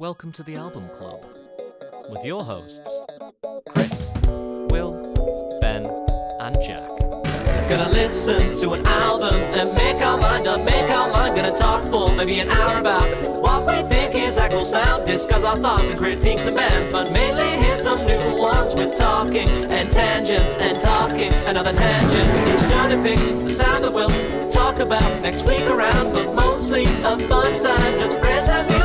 Welcome to the Album Club with your hosts, Chris. Will, Ben, and Jack. Gonna listen to an album and make our mind up, make our mind. Gonna talk for maybe an hour about what we think is actual sound. Discuss our thoughts and critiques and bands, but mainly hear some new ones with talking and tangents and talking another tangent. Each turn to pick the sound that we'll talk about next week around, but mostly a fun time, just friends and music.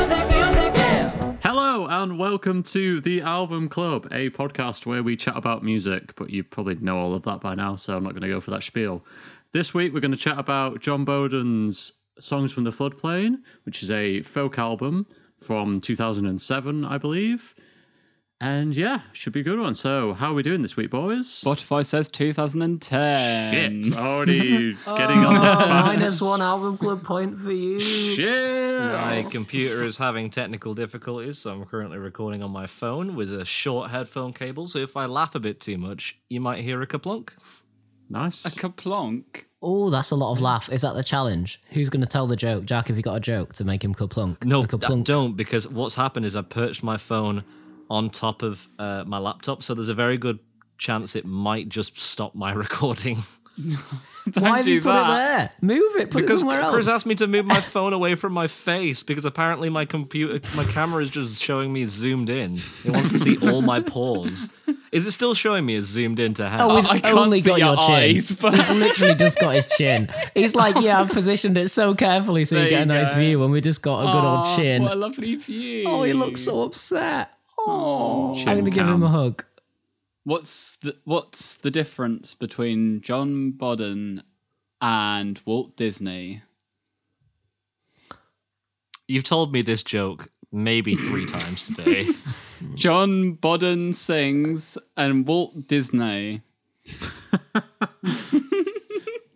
Hello and welcome to the Album Club, a podcast where we chat about music, but you probably know all of that by now, so I'm not going to go for that spiel. This week we're going to chat about Jon Boden's Songs from the Floodplain, which is a folk album from 2007, I believe. And yeah, should be a good one. So, how are we doing this week, boys? Spotify says 2010. Shit, already getting on the Oh, fast. minus one album club point for you. Shit. My computer is having technical difficulties, so I'm currently recording on my phone with a short headphone cable. So if I laugh a bit too much, you might hear a kaplunk. Nice. A kaplonk. Oh, that's a lot of laugh. Is that the challenge? Who's going to tell the joke? Jack, have you got a joke to make him kaplunk? No, the I kaplunk. don't, because what's happened is I perched my phone on top of uh, my laptop, so there's a very good chance it might just stop my recording. Don't Why have do you put that. it there? Move it. Put Because it somewhere else. Chris asked me to move my phone away from my face because apparently my computer, my camera is just showing me zoomed in. It wants to see all my pores. Is it still showing me as zoomed in to hell? Oh, we've I can't only see got your your chin. eyes, but- We've literally just got his chin. He's like, yeah, I've positioned it so carefully so you get a nice go. view, and we just got a good Aw, old chin. What a lovely view. Oh, he looks so upset. Oh, I'm going to give him a hug. What's the What's the difference between John Bodden and Walt Disney? You've told me this joke maybe three times today. John Bodden sings and Walt Disney.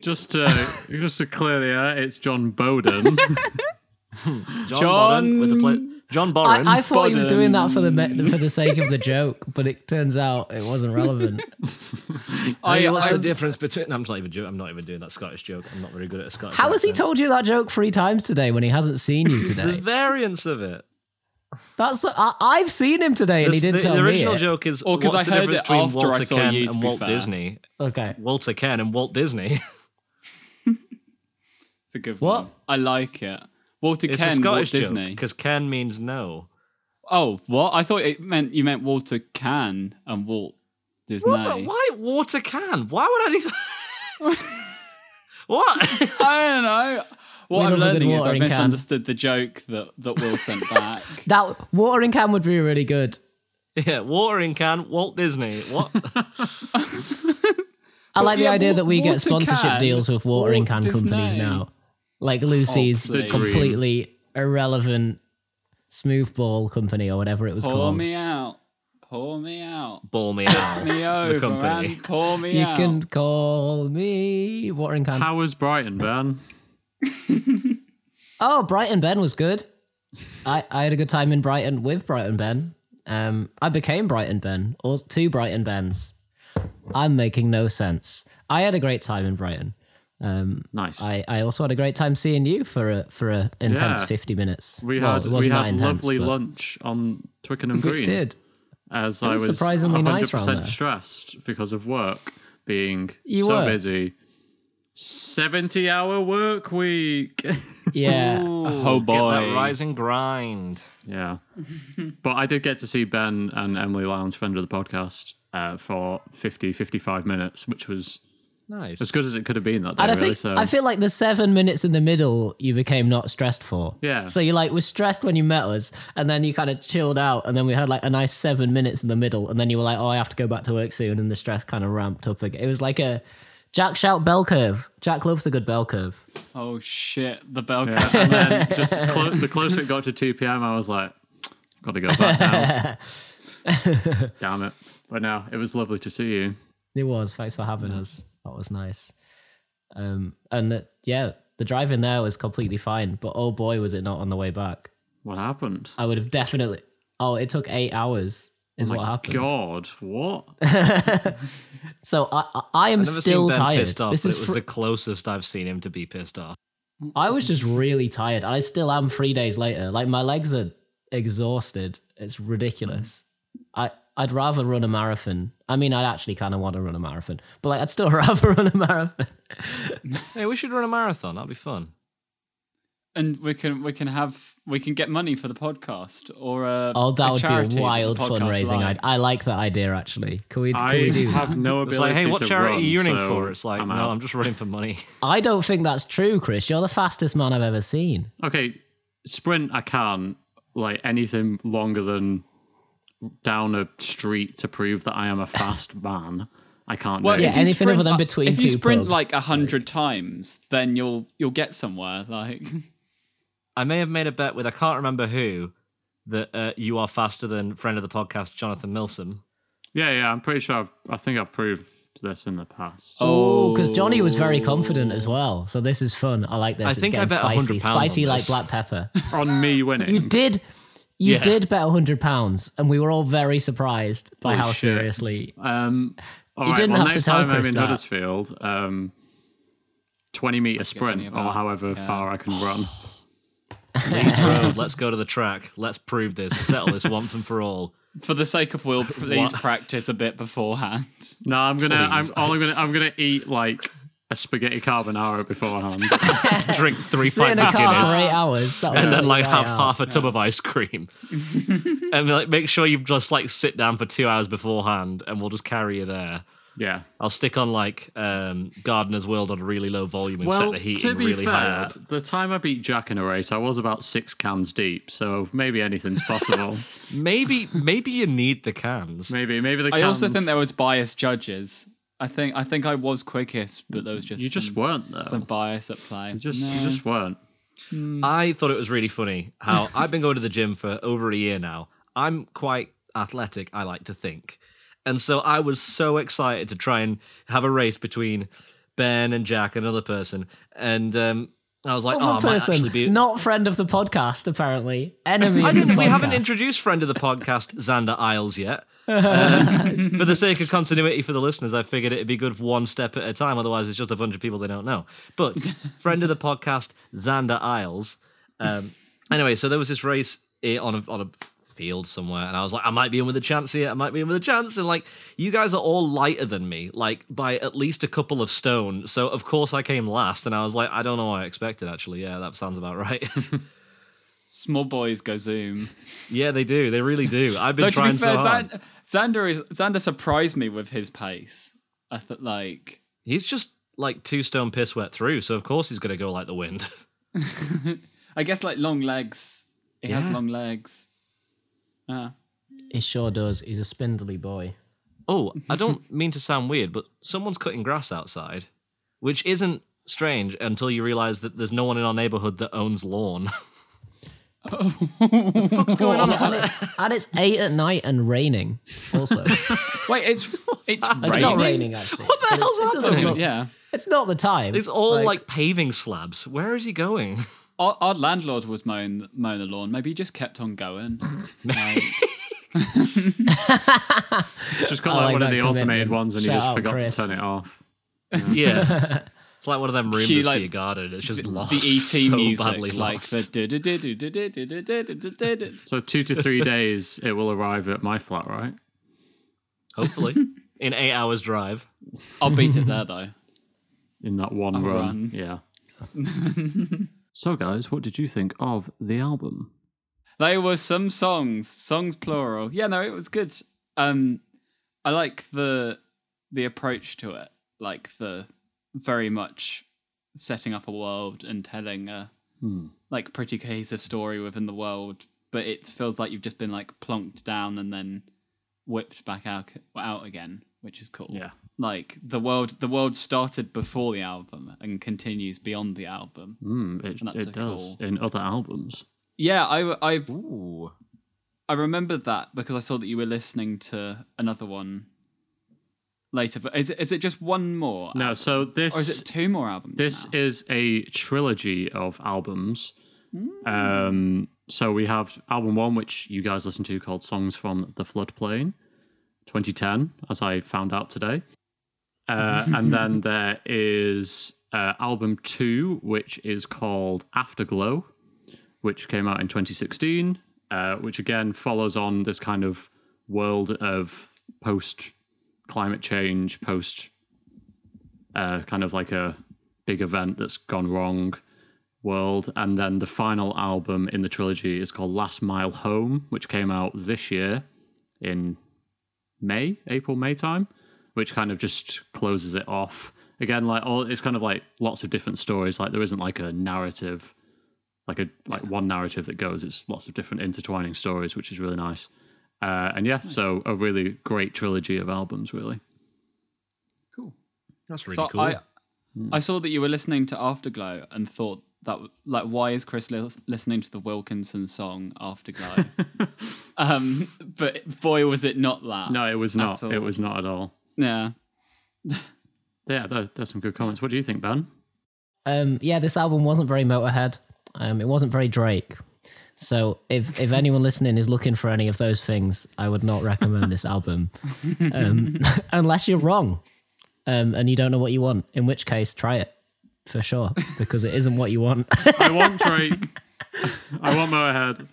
Just to, just to clear the air, it's Jon Boden. John, John- Bodden with the pla- John Boren. I, I thought he was doing that for the me- for the sake of the joke, but it turns out it wasn't relevant. I, What's I- the difference between? I'm not even. do- I'm not even doing that Scottish joke. I'm not very good at a Scottish. How has he told you that joke three times today when he hasn't seen you today? the today? variance of it? That's I, I've seen him today, and he didn't the, tell the original me. it. joke is Or 'cause what's I the heard difference it between after I Walter saw Ken you, and Walt fair. Disney. Okay. Walter Ken and Walt Disney. it's a good What? one. I like it. Walter It's Ken, a Scottish Walt Disney. because Ken means no. Oh, what? I thought it meant you meant Walter Can and Walt Disney. What the, why Water Can? Why would I do that? what? I don't know. We What I'm love a good learning is I watering can. misunderstood the joke that, that Will sent back. That watering can would be really good. yeah, watering can. Walt Disney. What? I like the yeah, idea wa- that we get water sponsorship can, deals with watering Walt can companies Disney. now, like Lucy's Oh, completely irrelevant smoothball company or whatever it was called. Pour called. me out. Pour me out. Ball me out. Me over company. and pour me You out. You can call me watering can. How was Brighton, Ben? Oh, Brighton Ben was good. I, I had a good time in Brighton with Brighton Ben. Um, I became Brighton Ben, or two Brighton Bens. I'm making no sense. I had a great time in Brighton. Um, Nice. I, I also had a great time seeing you for a for a intense Yeah. 50 minutes. we had it we had intense, lovely but lunch on Twickenham We Green. did. As I was was surprisingly 100% nice round there. stressed because of work being You so were. busy. 70 hour work week. Yeah. Oh Get that boy. rise and grind. yeah. but I did get to see Ben and Emily Lowndes, friend of the podcast, uh, for 50, 55 minutes, which was Nice. as good as it could have been that day, And I really. think so I feel like the seven minutes in the middle you became not stressed for. Yeah. So you like were stressed when you met us, and then you kind of chilled out, and then we had like a nice seven minutes in the middle, and then you were like, "Oh, I have to go back to work soon," and the stress kind of ramped up again. It was like a Jack shout bell curve. Jack loves a good bell curve. Oh shit, the bell Yeah, curve. and then just clo- the closer it got to 2 p.m., I was like, got to go back now. Damn it. But no, it was lovely to see you. It was. Thanks for having us. That was nice. Um, and the, yeah, the drive in there was completely fine, but oh boy, was it not on the way back. What happened? I would have definitely. Oh, it took eight hours. Is My what happened. God, what? So I, I, I am I've never still seen Ben tired. pissed off, this but is it was fr- the closest I've seen him to be pissed off. I was just really tired. I still am three days later. Like my legs are exhausted. It's ridiculous. I I'd rather run a marathon. I mean, I'd actually kind of want to run a marathon, but like I'd still rather run a marathon. Hey, we should run a marathon. That'd be fun. And we can we can have we can get money for the podcast or a Oh, that a would be a wild podcast fundraising. I. I like that idea actually. Can we? Can I we do? that? have no ability It's like, hey, what to charity run, are you running so for? It's like, I'm no, out. I'm just running for money. I don't think that's true, Chris. You're the fastest man I've ever seen. Okay, sprint I can like anything longer than down a street to prove that I am a fast man. I can't Well, do. Yeah, if you anything other sprint, than like- between If you sprint pubs, like a hundred times, then you'll you'll get somewhere. Like I may have made a bet with I can't remember who that uh, you are faster than friend of the podcast Jonathan Milsom. Yeah, yeah, I'm pretty sure I've I think I've proved this in the past. Oh, because Johnny was very confident as well. So this is fun. I like this. I It's think I bet spicy, 100 pounds spicy like black pepper. On me winning. You did. You Yeah. did bet hundred pounds, and we were all very surprised by Oh, how shit. seriously. Um, all You right, didn't well, have to next tell time I'm in that. Huddersfield, um, 20 meter sprint or however yeah. far I can run. Leeds Road, let's go to the track. Let's prove this. Settle this once and for all. for the sake of will, please practice a bit beforehand. No, I'm gonna. I'm all I'm gonna. I'm gonna eat like a spaghetti carbonara beforehand. Drink three Sit in pints a of car Guinness. for eight hours. That was and then like right have out. half a tub of ice cream, and like make sure you just like sit down for two hours beforehand, and we'll just carry you there. yeah. I'll stick on like um, Gardener's World on a really low volume and Well, set the to heating be really fair, high up. the time I beat Jack in a race, I was about six cans deep, so maybe anything's possible. Maybe maybe you need the cans. maybe, maybe the cans. I cans. also think there was biased judges. I think I think I was quickest, but there was just you just some, weren't though. some bias at play. You just, No. you just weren't. I thought it was really funny how I've been going to the gym for over a year now. I'm quite athletic, I like to think. And so I was so excited to try and have a race between Ben and Jack, another person. And um, I was like, Other oh, it might actually be. not friend of the podcast, apparently. Enemy. I didn't. We haven't introduced friend of the podcast, Xander Isles, yet. Uh, for the sake of continuity for the listeners, I figured it'd be good one step at a time. Otherwise, it's just a bunch of people they don't know. But friend of the podcast, Xander Isles. Um, anyway, so there was this race eh, on a on a field somewhere, and I was like, I might be in with a chance here. I might be in with a chance. And like, you guys are all lighter than me, like by at least a couple of stone. So of course I came last, and I was like, I don't know what I expected. Actually, yeah, that sounds about right. Small boys go zoom. Yeah, they do. They really do. I've been trying be fair, so hard. Xander is Xander surprised me with his pace. I thought like He's just like two stone piss wet through, so of course he's gonna go like the wind. I guess like long legs. He has long legs. Uh, He sure does. He's a spindly boy. oh, I don't mean to sound weird, but someone's cutting grass outside, which isn't strange until you realise that there's no one in our neighbourhood that owns lawn. What's going on? And it's, and it's eight at night and raining. Also, wait, it's it's raining. not raining actually. What the hell's it doesn't happening? look- Yeah. It's not the time. It's all like, paving slabs. Where is he going? Our, our landlord was mowing mowing the lawn. Maybe he just kept on going. Like, Just got I like, like one of the automated ones, and Shout you just out, forgot Chris. to turn it off. Yeah. It's like one of them Roombas for like, your garden. It's just lost. the ET so music, badly like lost. the. So two to three days, it will arrive at my flat, right? Hopefully. In eight hours drive. I'll beat it there though. In that one run. run. Yeah. So, guys, what did you think of the album? There were some songs, songs plural. Yeah, no, it was good. Um, I like the the approach to it, like the very much setting up a world and telling a like pretty cohesive story within the world. But it feels like you've just been like plonked down and then whipped back out out again, which is cool. Yeah. Like the world the world started before the album and continues beyond the album. Mm, it it does cool. in other albums. Yeah, I I Ooh. I remembered that because I saw that you were listening to another one later. But is it, is it just one more? No, album? so this or is it two more albums? This now? is a trilogy of albums. Um, so we have album one, which you guys listen to, called "Songs from the Floodplain," 2010, as I found out today. Uh, and then there is uh, album two, which is called "Afterglow," which came out in 2016. uh, which again follows on this kind of world of post climate change, post uh, kind of like a big event that's gone wrong world. And then the final album in the trilogy is called Last Mile Home, which came out this year in May, April, May time, which kind of just closes it off. Again, like all it's kind of like lots of different stories. Like there isn't like a narrative, like a like one narrative that goes. It's lots of different intertwining stories, which is really nice. Uh, and yeah, so a really great trilogy of albums, really. Cool. That's really So cool. I, I saw that you were listening to Afterglow and thought that like why is Chris li- listening to the Wilkinson song Afterglow? um, but boy was it not that. No, it was not. It was not at all. Yeah. Yeah, there, there's some good comments. What do you think, Ben? Um, yeah, this album wasn't very Motorhead. Um, it wasn't very Drake. So if if anyone listening is looking for any of those things, I would not recommend this album, um, unless you're wrong, um, and you don't know what you want. In which case, try it for sure because it isn't what you want. I want Drake. I want Motorhead.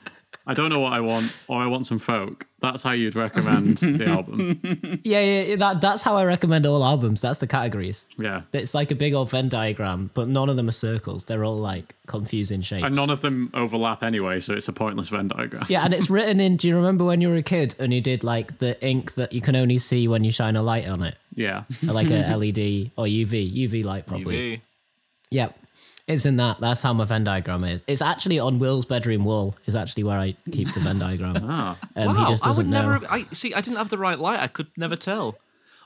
I don't know what I want, or I want some folk. That's how you'd recommend the album. yeah, yeah, yeah, that that's how I recommend all albums. That's the categories. Yeah. It's like a big old Venn diagram, but none of them are circles. They're all like confusing shapes. And none of them overlap anyway, so it's a pointless Venn diagram. Yeah, and it's written in. Do you remember when you were a kid and you did like the ink that you can only see when you shine a light on it, Yeah. Or like a LED or UV, UV light probably. UV. Yep, it's in that. That's how my Venn diagram is. It's actually on Will's bedroom wall. Is actually where I keep the Venn diagram. Ah. Um, wow, he just I would know. never. I see. I didn't have the right light. I could never tell.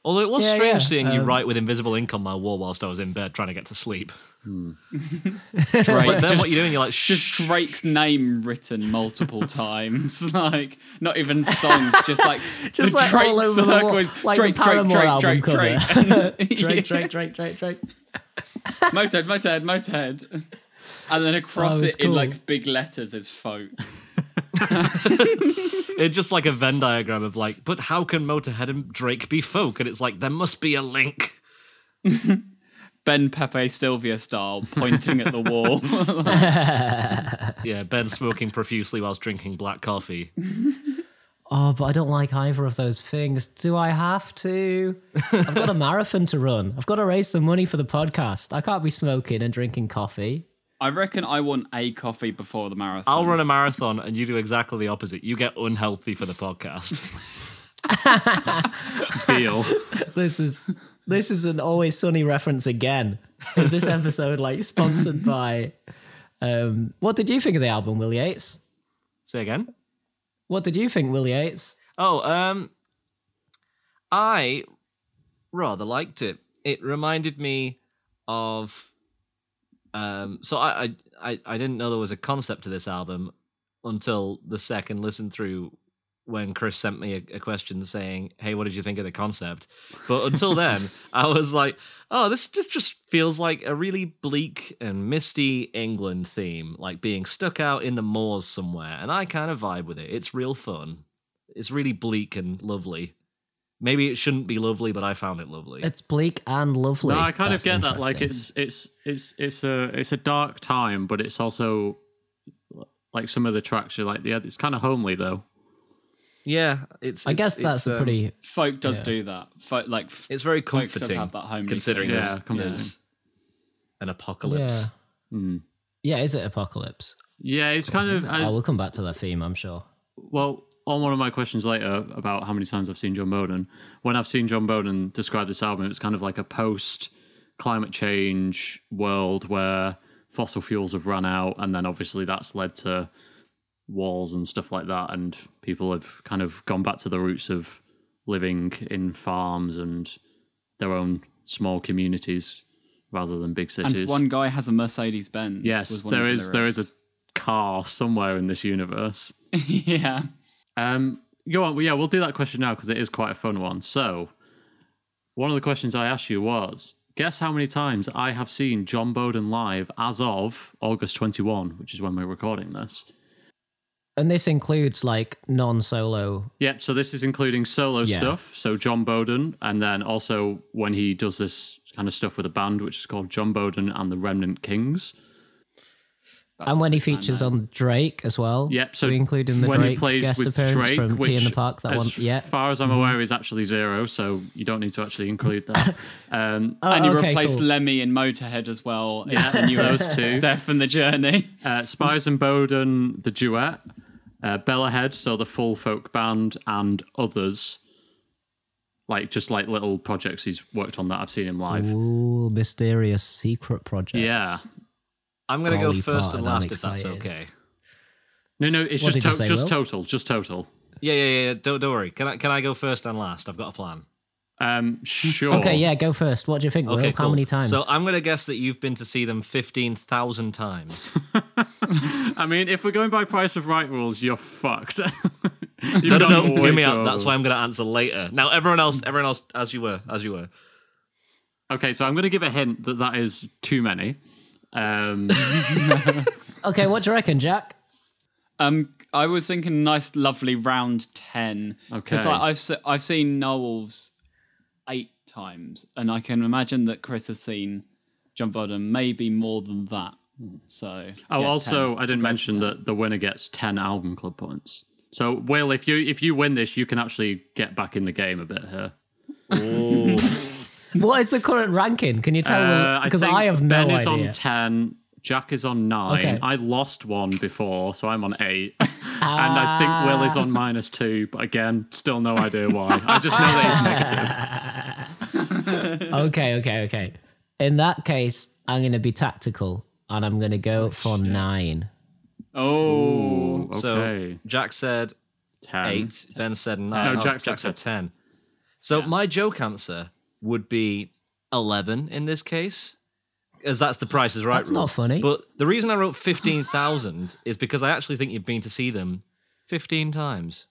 Although it was Yeah, strange yeah, seeing you um, write with invisible ink on my wall whilst I was in bed trying to get to sleep. Drake, like then just, what you're doing, you're like, just. Drake's name written multiple times. like not even songs, just like Just the like Drake all over the wall, like Drake, the Drake, Paramore Drake, Drake, Drake. Drake, Drake, Drake, Drake, Drake, Drake. Motorhead, Motorhead, Motorhead. And then across Oh, it it's in like big letters is folk. It's just like a Venn diagram of like, but how can Motorhead and Drake be folk? And it's like there must be a link. Ben Pepe Silvia style, pointing at the wall. Yeah, Ben smoking profusely whilst drinking black coffee. Oh, but I don't like either of those things. Do I have to? I've got a marathon to run. I've got to raise some money for the podcast. I can't be smoking and drinking coffee. I reckon I want a coffee before the marathon. I'll run a marathon and you do exactly the opposite. You get unhealthy for the podcast. Deal. This is this is an always sunny reference again. Is this episode like sponsored by? Um, what did you think of the album, Will Yates? Say again. What did you think, Will Yates? Oh, um, I rather liked it. It reminded me of, um, so I, I, I didn't know there was a concept to this album until the second listen through when Chris sent me a, a question saying, "Hey, what did you think of the concept?" But until then, I was like, "Oh, this just just feels like a really bleak and misty England theme, like being stuck out in the moors somewhere." And I kind of vibe with it. It's real fun. It's really bleak and lovely. Maybe it shouldn't be lovely, but I found it lovely. It's bleak and lovely. No, I kind That's of get that. Like it's it's it's it's a it's a dark time, but it's also like some of the tracks are like yeah, it's kind of homely though. Yeah, it's. I it's- guess that's it's, a um, pretty. Folk does Yeah. do that. Folk, like It's very Folk does comforting, have that homely considering feel. Yeah, there's, comforting. there's an apocalypse. Yeah. Yeah, is it apocalypse? Yeah, it's kind of I, oh, we'll come back to that theme, I'm sure. well on one of my questions later about how many times I've seen Jon Boden. When I've seen Jon Boden describe this album, it's kind of like a post climate change world where fossil fuels have run out, and then obviously that's led to wars and stuff like that, and people have kind of gone back to the roots of living in farms and their own small communities rather than big cities. And one guy has a Mercedes Benz. yes, there is there is a car somewhere in this universe. yeah. Um, go on. Well, yeah, we'll do that question now because it is quite a fun one. So, one of the questions I asked you was guess how many times I have seen Jon Boden live as of August 21, which is when we're recording this. And this includes like non-solo. Yep, so this is including solo Yeah. stuff. So, Jon Boden, and then also when he does this kind of stuff with a band, which is called Jon Boden and the Remnant Kings. That's and when he features on Drake as well. Yep. So we include in the when Drake he plays guest with appearance Drake, from which, T in the Park. That as one, yeah. far as I'm aware, is actually zero. So you don't need to actually include that. Um, Oh, and you okay, replaced cool. Lemmy in Motorhead as well. Yeah, Yeah, the those newest two. Steph and the Journey. uh, Spiers and Boden, the duet, uh, Bellowhead, so the full folk band, and others. Like just like little projects he's worked on that I've seen him live. Ooh, mysterious secret project. Yeah. I'm going to go first Parton, and I'm last if that's okay. No, no, it's What just to- say, just Will? total, just total. Yeah, yeah, yeah. yeah. Don't don't worry. Can I can I go first and last? I've got a plan. Um, sure. Okay, yeah, go first. What do you think, Will? Okay, How cool. many times? So I'm going to guess that you've been to see them fifteen thousand times. I mean, if we're going by price of right rules, you're fucked. You've no, no, no. Hear me out. That's why I'm going to answer later. Now, everyone else, everyone else, as you were, as you were. Okay, so I'm going to give a hint that that is too many. Um, okay, what do you reckon, Jack? Um, I was thinking nice, lovely round ten. Okay, Because Okay. I've se- I've seen Knowles eight times, and I can imagine that Chris has seen John Bottom maybe more than that. So oh, yeah, also, 10. I didn't mention that the winner gets ten album club points. So, Will, if you if you win this, you can actually get back in the game a bit here. What is the current ranking? Can you tell Uh, them? Because think I, have no Ben is on ten. Jack is on nine. Okay. I lost one before, so I'm on eight. and I think Will is on minus two, but again, still no idea why. I just know that he's negative. okay, okay, okay. In that case, I'm going to be tactical and I'm going to go for nine. Oh, So Okay. Jack said Ten. eight. Ben said nine. No, Oh, Jack Jack, said said ten. So my joke answer would be eleven in this case, as that's the Price is Right. That's not funny. But the reason I wrote fifteen thousand is because I actually think you've been to see them fifteen times.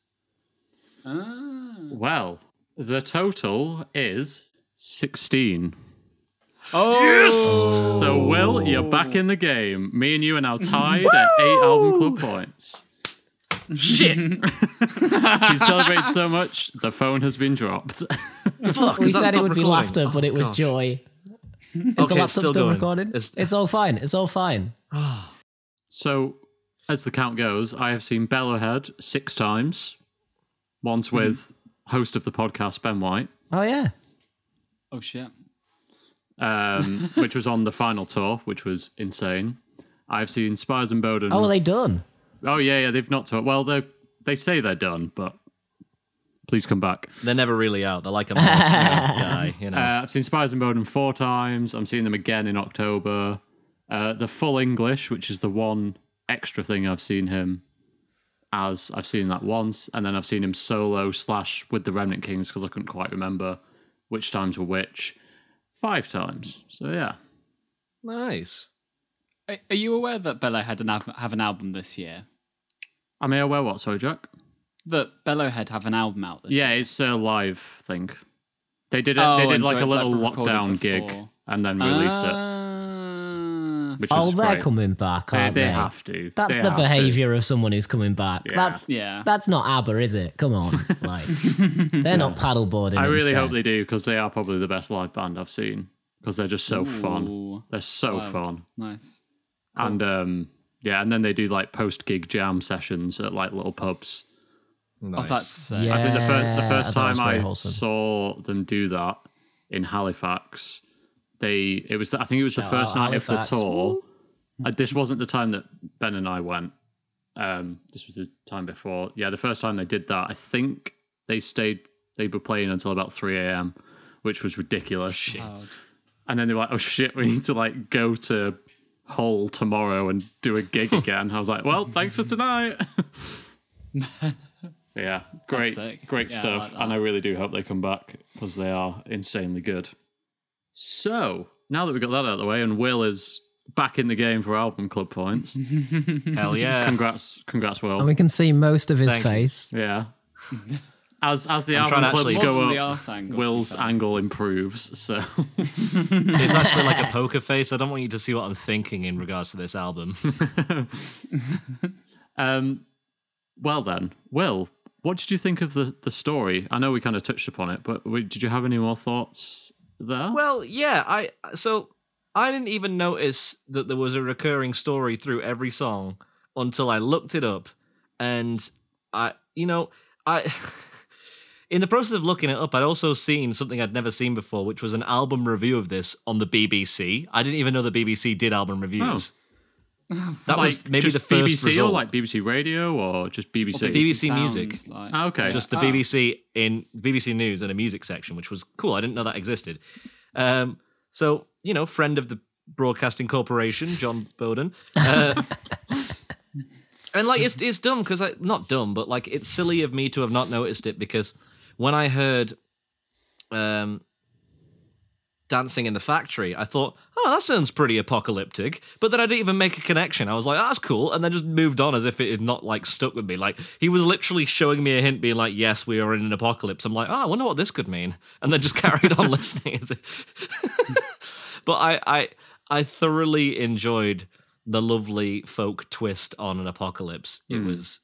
Ah. Well, the total is sixteen. oh, yes! So, Will, you're back in the game. Me and you are now tied at eight album club points. Shit! You celebrated so much, the phone has been dropped. Fuck! We said it stopped would be laughter, but Oh, it was gosh. joy. Is Okay, the it's laptop still still, recording? It's- It's, all fine. It's all fine. so, as the count goes, I have seen Bellowhead six times. Once mm-hmm. with host of the podcast, Ben White, Oh, yeah. Oh shit. um, which was on the final tour, which was insane. I've seen Spiers and Boden. Oh, are they done? Oh yeah, yeah, they've not toured. Well, they they say they're done, but please come back. They're never really out. They're like a mob guy, you know. Uh, I've seen Spiers and Boden four times. I'm seeing them again in October. Uh, the full English, which is the one extra thing I've seen him as. I've seen that once, and then I've seen him solo slash with the Remnant Kings because I couldn't quite remember which times were which. Five times. So yeah. nice. Are are you aware that Bellowhead an av- have an album this year? Am I aware what? Sorry, Jack. That Bellowhead have an album out this Yeah, year. it's a live thing. They did it. Oh, they did and so like a it's, like, little lockdown gig and then released it, Ah. Which Oh, they're great. coming back, They, aren't they they? have to. That's They the have to. behavior of someone who's coming back. Yeah. That's Yeah. That's not ABBA, is it? Come on, like they're not paddleboarding. I really instead. hope they do because they are probably the best live band I've seen because they're just so fun. They're so wild. fun, Nice. and um, yeah, and then they do like post gig jam sessions at like little pubs. Nice. Oh, that's sick. Yeah. I think the, fir- the first thought it was time I wholesome. saw them do that in Halifax, they it was the, I think it was the Shout first out night of the tour. Uh, this wasn't the time that Ben and I went. Um, this was the time before. Yeah, the first time they did that, I think they stayed. They were playing until about three a.m., which was ridiculous. Wild. And then they were like, "Oh shit, we need to like go to Hull tomorrow and do a gig again." I was like, "Well, thanks for tonight." yeah, great, great Yeah, I stuff, like and I really do hope they come back because they are insanely good. So now that we've got that out of the way, and Will is back in the game for album club points. Hell yeah. congrats, congrats, Will. And we can see most of his Thank you. face. yeah. As as the I'm album trying to clubs actually- go More than up, angle, Will's angle improves. So It's actually like a poker face. I don't want you to see what I'm thinking in regards to this album. Um, well then, Will, what did you think of the the story? I know we kind of touched upon it, but w- did you have any more thoughts there? Well, yeah, I so I didn't even notice that there was a recurring story through every song until I looked it up, and I, you know, I. In the process of looking it up, I'd also seen something I'd never seen before, which was an album review of this on the BBC. I didn't even know the BBC did album reviews. Oh. That was maybe just the first BBC result. or like BBC Radio or just BBC. BBC Sounds Music. Like, Ah, okay. just the Oh. BBC in BBC News and a music section, which was cool. I didn't know that existed. Um, so you know, friend of the Broadcasting Corporation, Jon Boden, uh, and like it's it's dumb because I not dumb, but like it's silly of me to have not noticed it because when I heard um, dancing in the factory, I thought, oh, that sounds pretty apocalyptic. But then I didn't even make a connection. I was like, that's cool, and then just moved on as if it had not like stuck with me. Like he was literally showing me a hint, being like, yes, we are in an apocalypse. I'm like, oh, I wonder what this could mean, and then just carried on listening. but I, I, I thoroughly enjoyed the lovely folk twist on an apocalypse. It was,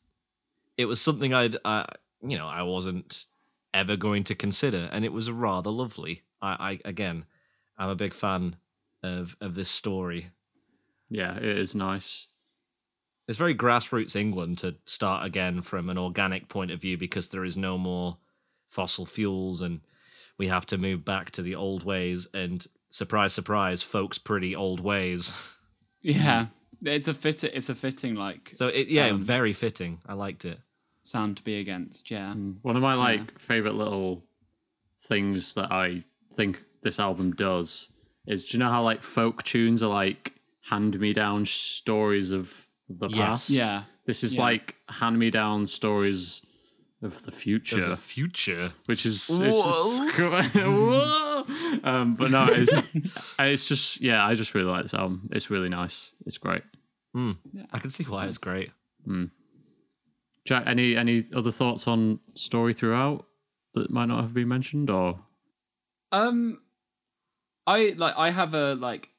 it was something I'd, uh, you know, I wasn't ever going to consider, and it was rather lovely. I, I again, I'm a big fan of of this story. yeah, it is nice. It's very grassroots England to start again from an organic point of view because there is no more fossil fuels and we have to move back to the old ways. And surprise, surprise, folks, pretty old ways. yeah, it's a fit. It's a fitting like So it, yeah, Um, very fitting. I liked it. sound to be against. Yeah, One of my like favorite little things that I think this album does is do you know how like folk tunes are like hand me down stories of the Yes. past? yeah. This is Yeah. like hand me down stories of the future. Of the future. which is it's just Whoa. um, but no, it's it's just yeah, I just really like this album. It's really nice. It's great. I can see why it's great. Jack, any any other thoughts on story throughout that might not have been mentioned or Um, I like I have a like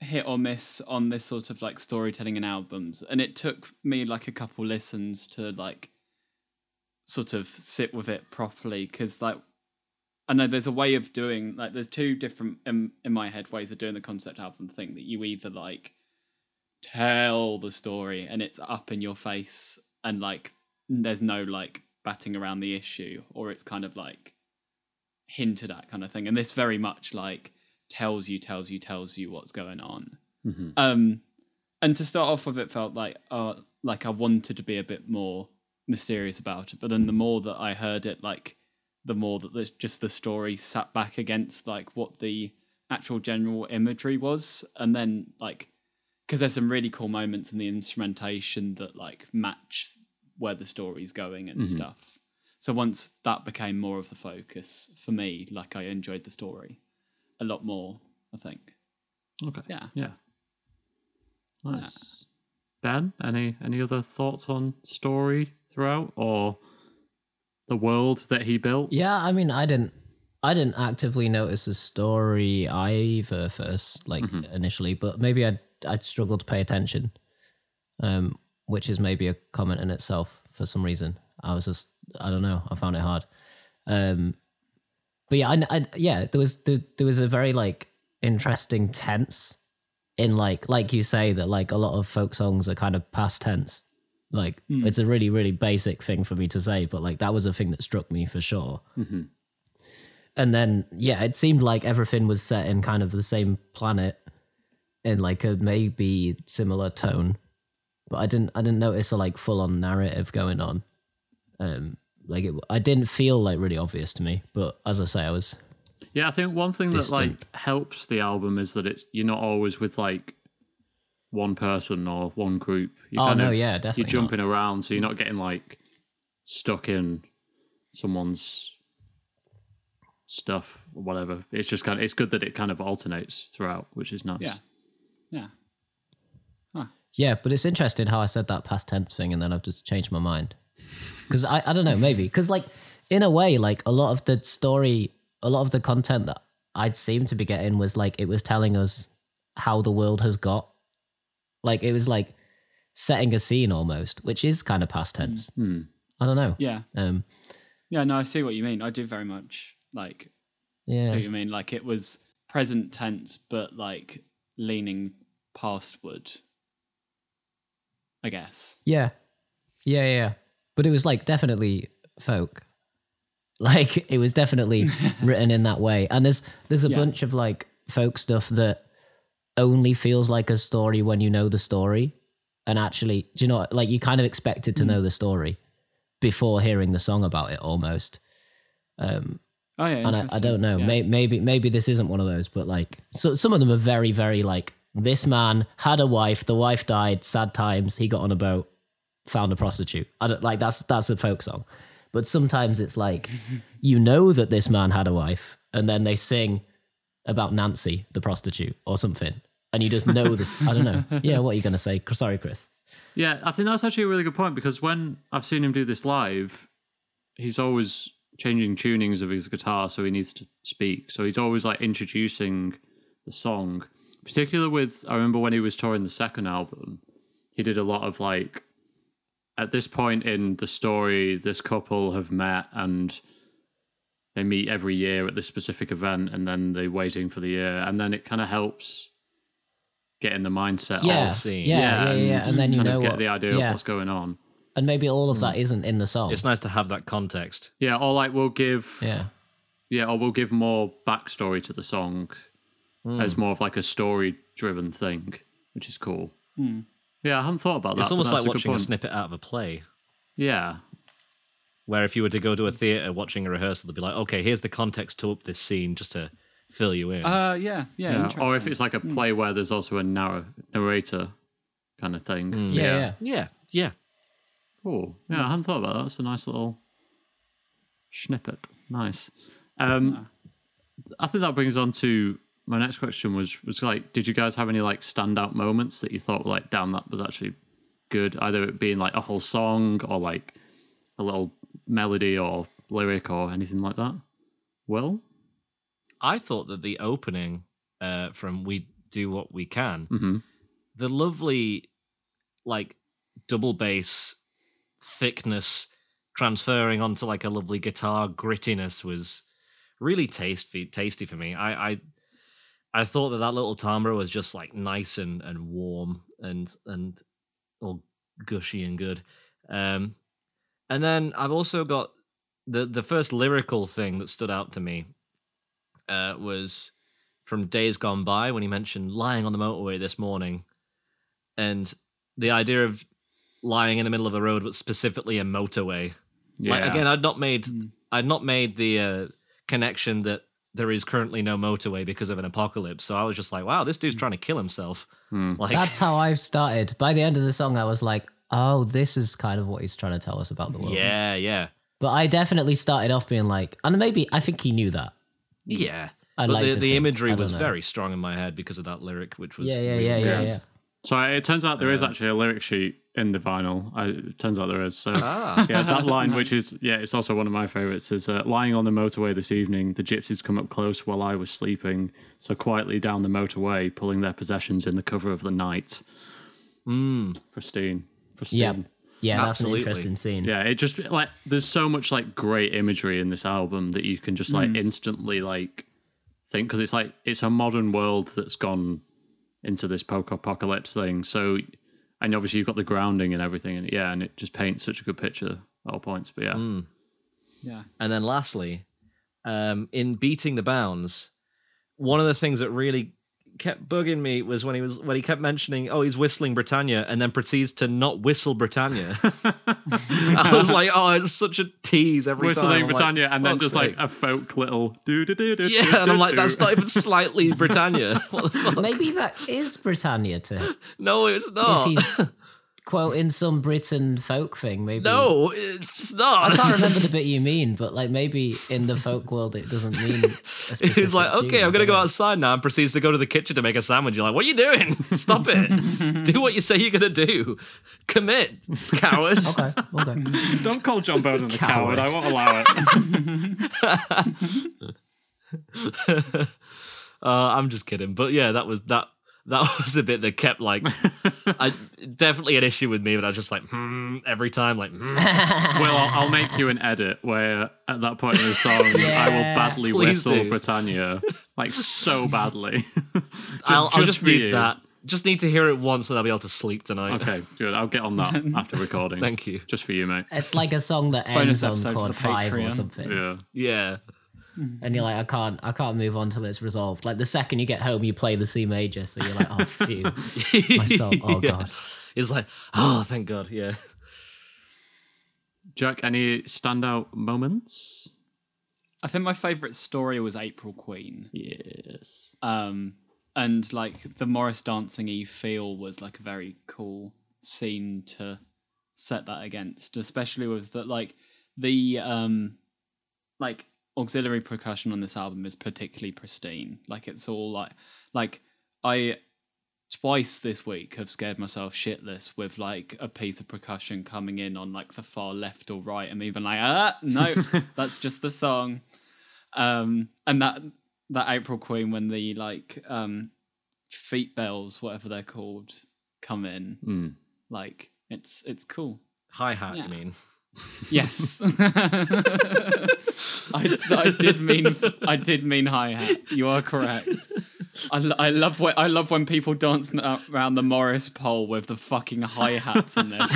hit or miss on this sort of like storytelling in albums, and it took me like a couple listens to like sort of sit with it properly because like I know there's a way of doing like there's two different in, in my head ways of doing the concept album thing that you either like tell the story and it's up in your face and like there's no like batting around the issue or it's kind of like hinted at kind of thing. And this very much like tells you tells you tells you what's going on. Um and to start off with it felt like uh like i wanted to be a bit more mysterious about it. But then the more that i heard it like the more that there's just the story sat back against like what the actual general imagery was. And then like because there's some really cool moments in the instrumentation that like match where the story's going and stuff so once that became more of the focus for me, like I enjoyed the story a lot more. I think. okay Yeah. yeah nice Ben any any other thoughts on story throughout or the world that he built Yeah, I mean, I didn't, I didn't actively notice the story either first, like initially, but maybe I, I struggled to pay attention, um, which is maybe a comment in itself for some reason. I was just, I don't know, I found it hard. Um, but yeah, I, I yeah, there was there, there was a very like interesting tense in like like you say that like a lot of folk songs are kind of past tense. Like it's a really really basic thing for me to say, but like that was a thing that struck me for sure. And then yeah, it seemed like everything was set in kind of the same planet in like a maybe similar tone, but I didn't I didn't notice a like full on narrative going on. Um, like it, I didn't feel like really obvious to me, but as I say, I was Yeah, I think one thing that like helps the album is that it's you're not always with like one person or one group. You Oh, kind no, of, yeah, definitely You're jumping around, so you're not getting like stuck in someone's stuff or whatever. It's just kind of it's good that it kind of alternates throughout, which is nice. Yeah. Yeah. Yeah, but it's interesting how I said that past tense thing and then I've just changed my mind. Because I, I don't know, maybe. Because, like, in a way, like, a lot of the story, a lot of the content that I'd seem to be getting was like, it was telling us how the world has got. Like, it was like setting a scene almost, which is kind of past tense. I don't know. Yeah. Um, Yeah. No, I see what you mean. I do very much like yeah. see what you mean. Like it was present tense, but like leaning pastward. I guess. Yeah, yeah, yeah. But it was like definitely folk. Like it was definitely written in that way. And there's there's a Yeah. bunch of like folk stuff that only feels like a story when you know the story. And actually, do you know like you kind of expected to know the story before hearing the song about it almost. Um Oh yeah, and I, I don't know. Yeah. May, maybe maybe this isn't one of those, but like so, some of them are very very like this man had a wife, the wife died, sad times. He got on a boat, found a prostitute. I don't like that's that's a folk song, but sometimes it's like you know that this man had a wife, and then they sing about Nancy the prostitute or something, and you just know this. I don't know. Yeah, what are you gonna say? Sorry, Chris. Yeah, I think that's actually a really good point because when I've seen him do this live, he's always changing tunings of his guitar so he needs to speak. So he's always like introducing the song. Particularly with I remember when he was touring the second album, he did a lot of like at this point in the story, this couple have met and they meet every year at this specific event and then they're waiting for the year and then it kind of helps get in the mindset Yeah, of scene. yeah, yeah, yeah, yeah. And then you kind know of get what, the idea yeah. of what's going on. and maybe all of that isn't in the song. It's nice to have that context. Yeah, or like we'll give yeah. yeah, or we'll give more backstory to the song Hmm. as more of like a story driven thing, which is cool. Yeah, I hadn't thought about that. It's almost like a watching a snippet out of a play. Yeah, Where if you were to go to a theatre watching a rehearsal, they'd be like, okay, here's the context to up this scene just to fill you in. Uh, yeah, yeah. yeah. Or if it's like a play where there's also a narr- narrator kind of thing. Hmm. Yeah, yeah. yeah, yeah. Cool. Yeah, I hadn't thought about that. That's a nice little snippet. Nice. Um, I think that brings on to my next question was was like, did you guys have any like standout moments that you thought were like, damn, that was actually good? Either it being like a whole song or like a little melody or lyric or anything like that. Well, I thought that the opening uh, from "We Do What We Can," Mhm. the lovely, like, double bass thickness transferring onto like a lovely guitar grittiness was really tasty. Tasty for me. I, I, I thought that that little timbre was just like nice and and warm and and all gushy and good. Um, and then I've also got the the first lyrical thing that stood out to me uh, was from Days Gone By when he mentioned lying on the motorway this morning, and the idea of lying in the middle of a road, but specifically a motorway. yeah. Like, again, I'd not made I'd not made the uh, connection that there is currently no motorway because of an apocalypse. So I was just like, wow, this dude's hmm. trying to kill himself. Hmm. Like, That's how I started. By the end of the song, I was like, oh, this is kind of what he's trying to tell us about the world. yeah, yeah, But I definitely started off being like, and maybe I think he knew that. yeah. I'd but like the, the think. imagery was know. very strong in my head because of that lyric, which was Yeah, yeah, really yeah, yeah, yeah. So it turns out there is um, actually a lyric sheet in the vinyl. I, it turns out there is. So Ah. yeah, that line, which is yeah, it's also one of my favorites, is uh, lying on the motorway this evening. The gypsies come up close while I was sleeping, so quietly down the motorway, pulling their possessions in the cover of the night. Mm. Pristine, pristine. Yeah, yeah, that's Absolutely. an interesting scene. Yeah, it just like there's so much like great imagery in this album that you can just like instantly like think because it's like it's a modern world that's gone into this post apocalypse thing. So and obviously you've got the grounding and everything, and yeah, and it just paints such a good picture at all points. But yeah, yeah. And then lastly, um, in beating the bounds, one of the things that really kept bugging me was when he was when he kept mentioning, oh, he's whistling Britannia, and then proceeds to not whistle Britannia. I was like, oh, it's such a tease every time. whistling I'm like, Britannia, and then "Fuck's just like a folk little do do do do. yeah, and I'm like, that's not even slightly Britannia. What the fuck? Maybe that is Britannia to him. No, it's if not. he's quoting some Britain folk thing. Maybe No, it's just not. I can't remember the bit you mean, but like maybe in the folk world it doesn't mean. A He's like, tune, okay, I I'm gonna go outside now, and proceeds to go to the kitchen to make a sandwich. You're like, what are you doing? Stop it! do what you say you're gonna do. Commit, coward. Okay, okay. Don't call Jon Boden a coward. Coward. I won't allow it. Uh, I'm just kidding, but yeah, that was that. That was a bit that kept like, I definitely an issue with me. But I was just like, hmm, every time, like, hmm. Well, I'll, I'll make you an edit where at that point in the song, I will badly whistle do. Britannia, like so badly. just, I'll, I'll just for need you. that. Just need to hear it once, and I'll be able to sleep tonight. Okay, good. I'll get on that after recording. Thank you. Just for you, mate. It's like a song that Bonus ends on chord the five or something. Yeah. Yeah. And you're like, I can't, I can't move on till it's resolved. Like the second you get home, you play the C major, so you're like, oh, phew, my soul, oh Yeah. god. It's like, oh, thank God. Yeah. Jack, any standout moments? I think my favorite story was April Queen. Yes. Um, and like the Morris dancing y feel was like a very cool scene to set that against, especially with the like the um like auxiliary percussion on this album is particularly pristine. Like it's all like like I twice this week have scared myself shitless with like a piece of percussion coming in on like the far left or right. I'm even like, ah, no, that's just the song. Um, and that that April Queen when the like um feet bells, whatever they're called, come in, Mm. like it's it's cool. Hi hat, Yeah. you mean? Yes, I, I did mean I did mean hi hat. You are correct. I, I love when I love when people dance uh, around the Morris pole with the fucking hi hats in their.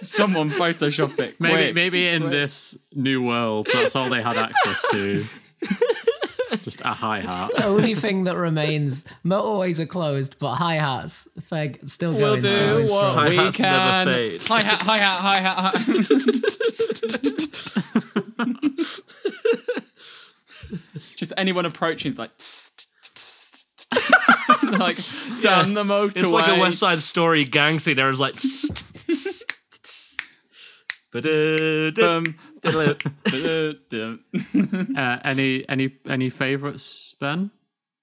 Someone Photoshop it. Maybe quick. maybe in this new world, that's all they had access to. Just a hi hat. The only thing that remains, motorways are closed, but hi hats, Feg, still We'll going. still do going what strong. we Hi-hats can. fade. Hi hat, hi hat, hi hat. Hi. Just anyone approaching is like, like down the motorway. It's like a West Side Story gang scene. Everyone's like, Um, Uh, any any any favorites, Ben?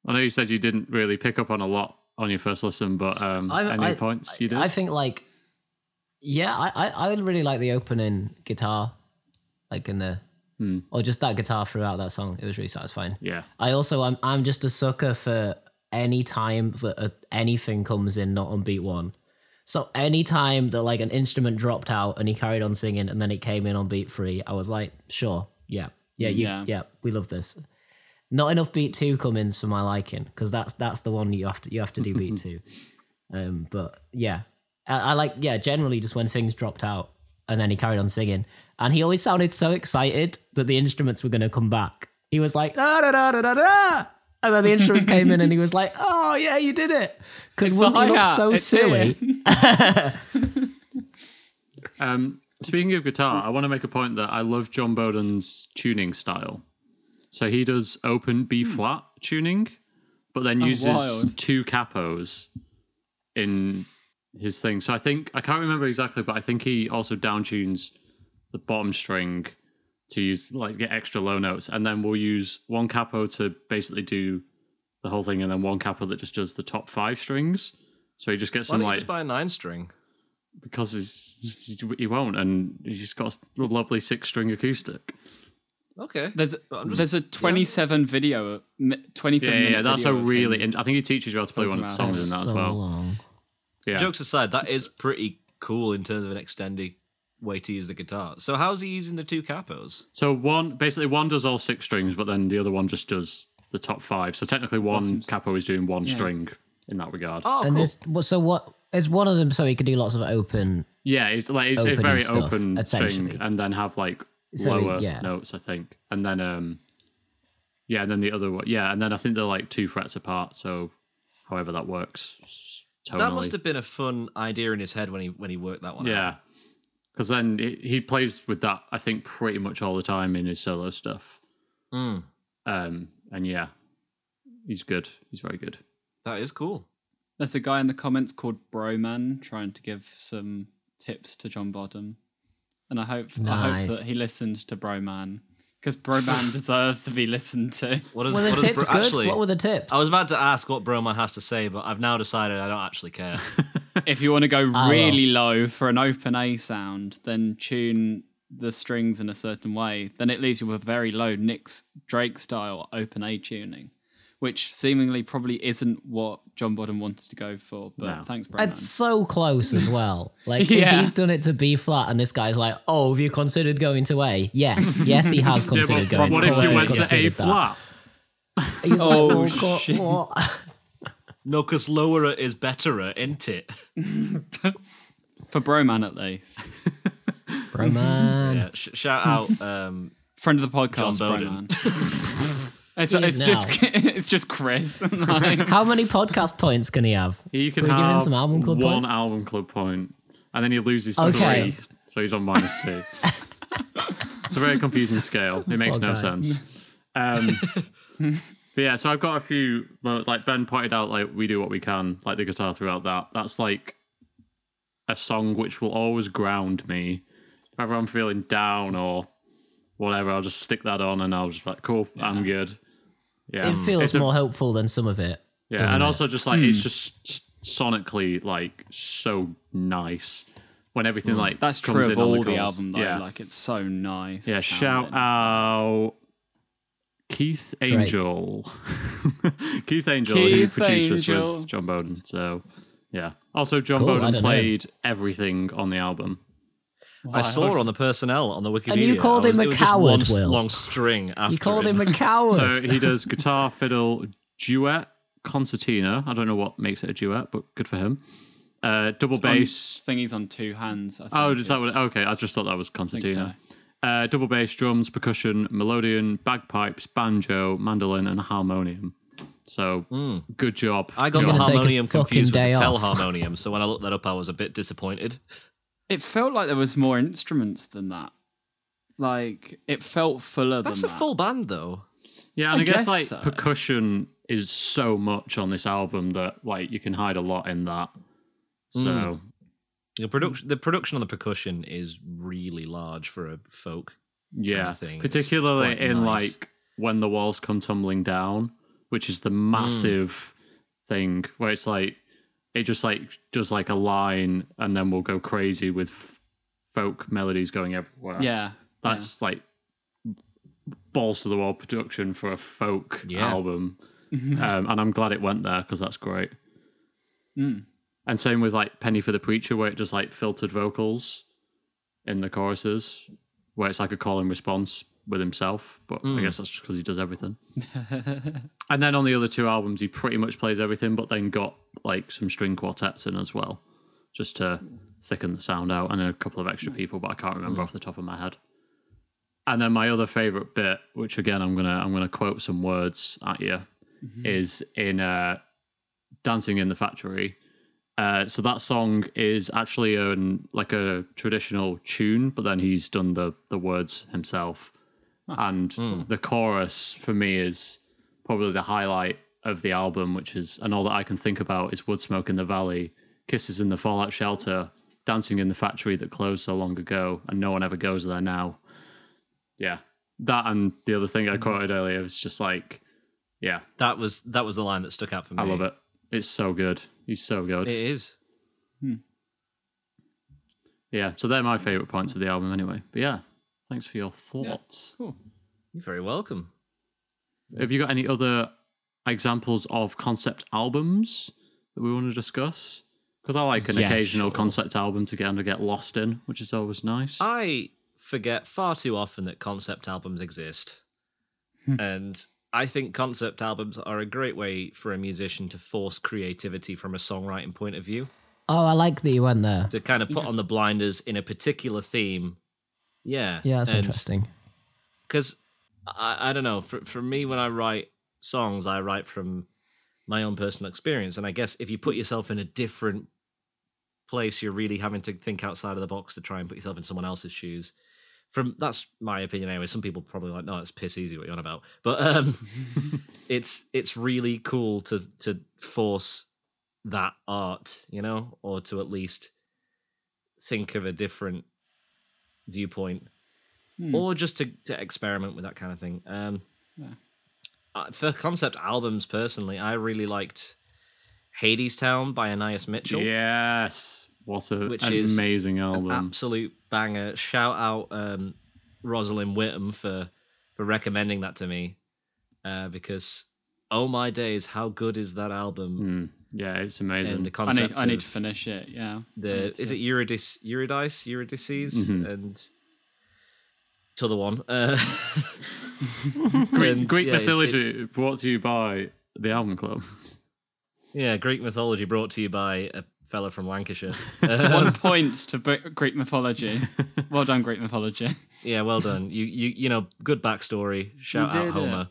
I know you said you didn't really pick up on a lot on your first listen, but um, I- any I- points you did? I think like, yeah, I, I I really like the opening guitar, like in the, Hmm. or just that guitar throughout that song. It was really satisfying. yeah. I also I'm I'm just a sucker for any time that uh anything comes in not on beat one. So any time that like an instrument dropped out and he carried on singing and then it came in on beat three, I was like, sure, yeah, yeah, you, Yeah. yeah, we love this. Not enough beat two come-ins for my liking because that's that's the one you have to you have to do beat two. Um, but yeah, I, I like yeah generally just when things dropped out and then he carried on singing and he always sounded so excited that the instruments were going to come back. He was like da da da da da da. And then the instruments came in, and he was like, "Oh yeah, you did it!" Because wouldn't look so it's silly? Um, speaking of guitar, I want to make a point that I love Jon Boden's tuning style. So he does open B flat tuning, but then uses wild. two capos in his thing. So I think I can't remember exactly, but I think he also down tunes the bottom string to use like get extra low notes, and then we'll use one capo to basically do the whole thing, and then one capo that just does the top five strings. So he just gets Why some don't you like just buy a nine string? because he's, he won't, and he's got a lovely six string acoustic. Okay. There's just- there's a 27 video, 27 Yeah, yeah, minute that's a really. In, I think he teaches you how to play one of the songs in that so as well. long. Yeah, Jokes aside, that is pretty cool in terms of an extended way to use the guitar. So how's he using the two capos? So one basically one does all six strings, but then the other one just does the top five. So technically, one Bottoms. capo is doing one Yeah. string in that regard. Oh, And cool. so what is one of them? So he could do lots of open. Yeah, it's like it's a very stuff, open essentially. string, and then have like So, lower yeah. notes, I think, and then um, yeah, and then the other one, yeah, and then I think they're like two frets apart. So, however that works, tonally. that must have been a fun idea in his head when he when he worked that one out. Yeah, because then he, he plays with that. I think pretty much all the time in his solo stuff. Mm, Um, and yeah, he's good. He's very good. that is cool. There's a guy in the comments called Broman trying to give some tips to John Bodham, and I hope I hope that he listened to Broman because Broman deserves to be listened to. What is Were the what is tips Bro- good? actually? what were the tips? I was about to ask what Broman has to say, but I've now decided I don't actually care. If you want to go ah, will. really low for an open A sound, then tune the strings in a certain way, then it leaves you with very low Nick's Drake style open A tuning, which seemingly probably isn't what Jon Boden wanted to go for. But No. thanks, Brennan. It's so close as well. Like if he's done it to B flat, and this guy's like, "Oh, have you considered going to A?" Yes, yes, he has Yeah, considered but going. what of if course you he's went to A considered that. flat? He's Oh, like, well, co- shit. What? No, because lower is better, isn't it? for Broman at least. Bro, man. Yeah, sh- shout out. Um, Friend of the podcast, John Broman. it's He it's just it's just Chris. Like, How many podcast points can he have? You can we give him have some album club one points? album club point, and then he loses Okay. three, so he's on minus two. it's a very confusing scale. It makes Poor no guy. sense. Um, but yeah, so I've got a few. well, Like Ben pointed out, like we do what we can, like the guitar throughout that. That's like a song which will always ground me. If ever I'm feeling down or whatever, I'll just stick that on, and I'll just be like, cool, I'm good. Yeah, It feels It's a- more hopeful than some of it. yeah, and it? also just like it's hmm. just sonically like so nice when everything hmm. like that's comes true in of all the chords. album though. Yeah, Like it's so nice. yeah. Shout out Keith Angel, Keith Angel, who Keith produced this Angel. with Jon Boden. So yeah, also John Cool, Boden don't know. played everything on the album. I saw on the personnel on the Wikipedia. And you called was- him a it was just coward, one Will. long string. After You called him. him a coward. So he does guitar, fiddle, duet, concertina. I don't know what makes it a duet, but good for him. Uh, double On bass, thingies on two hands. I think Oh, is that is- what? Okay, I just thought that was concertina. So. Uh, double bass, drums, percussion, melodeon, bagpipes, banjo, mandolin, and harmonium. So good job. I got the gonna take a harmonium confused with the telharmonium, so when I looked that up, I was a bit disappointed. It felt like there was more instruments than that. Like it felt fuller That's a than that. full band, though. Yeah, and I, I guess, guess like so. percussion is so much on this album that like you can hide a lot in that. So The production, the production on the percussion is really large for a folk. yeah, thing. It's- it's particularly in nice. like when the walls come tumbling down, which is the massive thing where it's like it just like does like a line and then we'll go crazy with folk melodies going everywhere. Yeah. that's like balls to the wall production for a folk Yeah. album, um, and I'm glad it went there because that's great. And same with like Penny for the Preacher, where it does like filtered vocals in the choruses, where it's like a call and response with himself. But I hmm. guess that's just because he does everything. and then on the other two albums, he pretty much plays everything, but then got like some string quartets in as well, just to thicken the sound out, and a couple of extra people, but I can't hmm. remember off the top of my head. And then my other favorite bit, which again I'm gonna I'm gonna quote some words at you, mm-hmm. is in uh, "Dancing in the Factory." Uh, so that song is actually an like a traditional tune, but then he's done the the words himself, ah. and hmm. the chorus for me is probably the highlight of the album, which is and all that I can think about is "Wood Smoke in the Valley," "Kisses in the Fallout Shelter," "Dancing in the Factory that closed so long ago," and no one ever goes there now. Yeah, that and the other thing I hmm. quoted earlier was just like, yeah, That was that was the line that stuck out for me. I love it. It's so good. He's so good. It is. Hmm. yeah, so they're my favorite points of the album anyway. But yeah, thanks for your thoughts. You're very welcome. Have you got any other examples of concept albums that we want to discuss? Because I like an Yes. occasional concept album to kind of get lost in, which is always nice. I forget far too often that concept albums exist. Hmm. and I think concept albums are a great way for a musician to force creativity from a songwriting point of view, oh, I like that you went there. to kind of put on the blinders in a particular theme. Yeah. Yeah, that's and- interesting. because I, I don't know for, for me when i write songs i write from my own personal experience and i guess if you put yourself in a different place you're really having to think outside of the box to try and put yourself in someone else's shoes from that's my opinion anyway some people probably like no it's piss easy what you're on about but um it's it's really cool to to force that art you know or to at least think of a different viewpoint or just to, to experiment with that kind of thing. Um, uh, for concept albums, personally, I really liked Hadestown by Anais Mitchell. yes. What a, Which an is amazing album. absolute banger. Shout out um, Rosalind Whittam for for recommending that to me, uh, because oh my days, how good is that album? yeah, it's And amazing. the I concept need I need to finish it. Yeah. the is it Eurydice, Eurydice, Eurydices, Mm-hmm. and to the one. Uh, Greek, and, Greek yeah, it's- mythology it's- brought to you by the Album Club. yeah, Greek mythology brought to you by a fella from Lancashire. One point to Greek mythology. Well done, Greek mythology. Yeah, well done. You you you know, good backstory. Shout out Homer.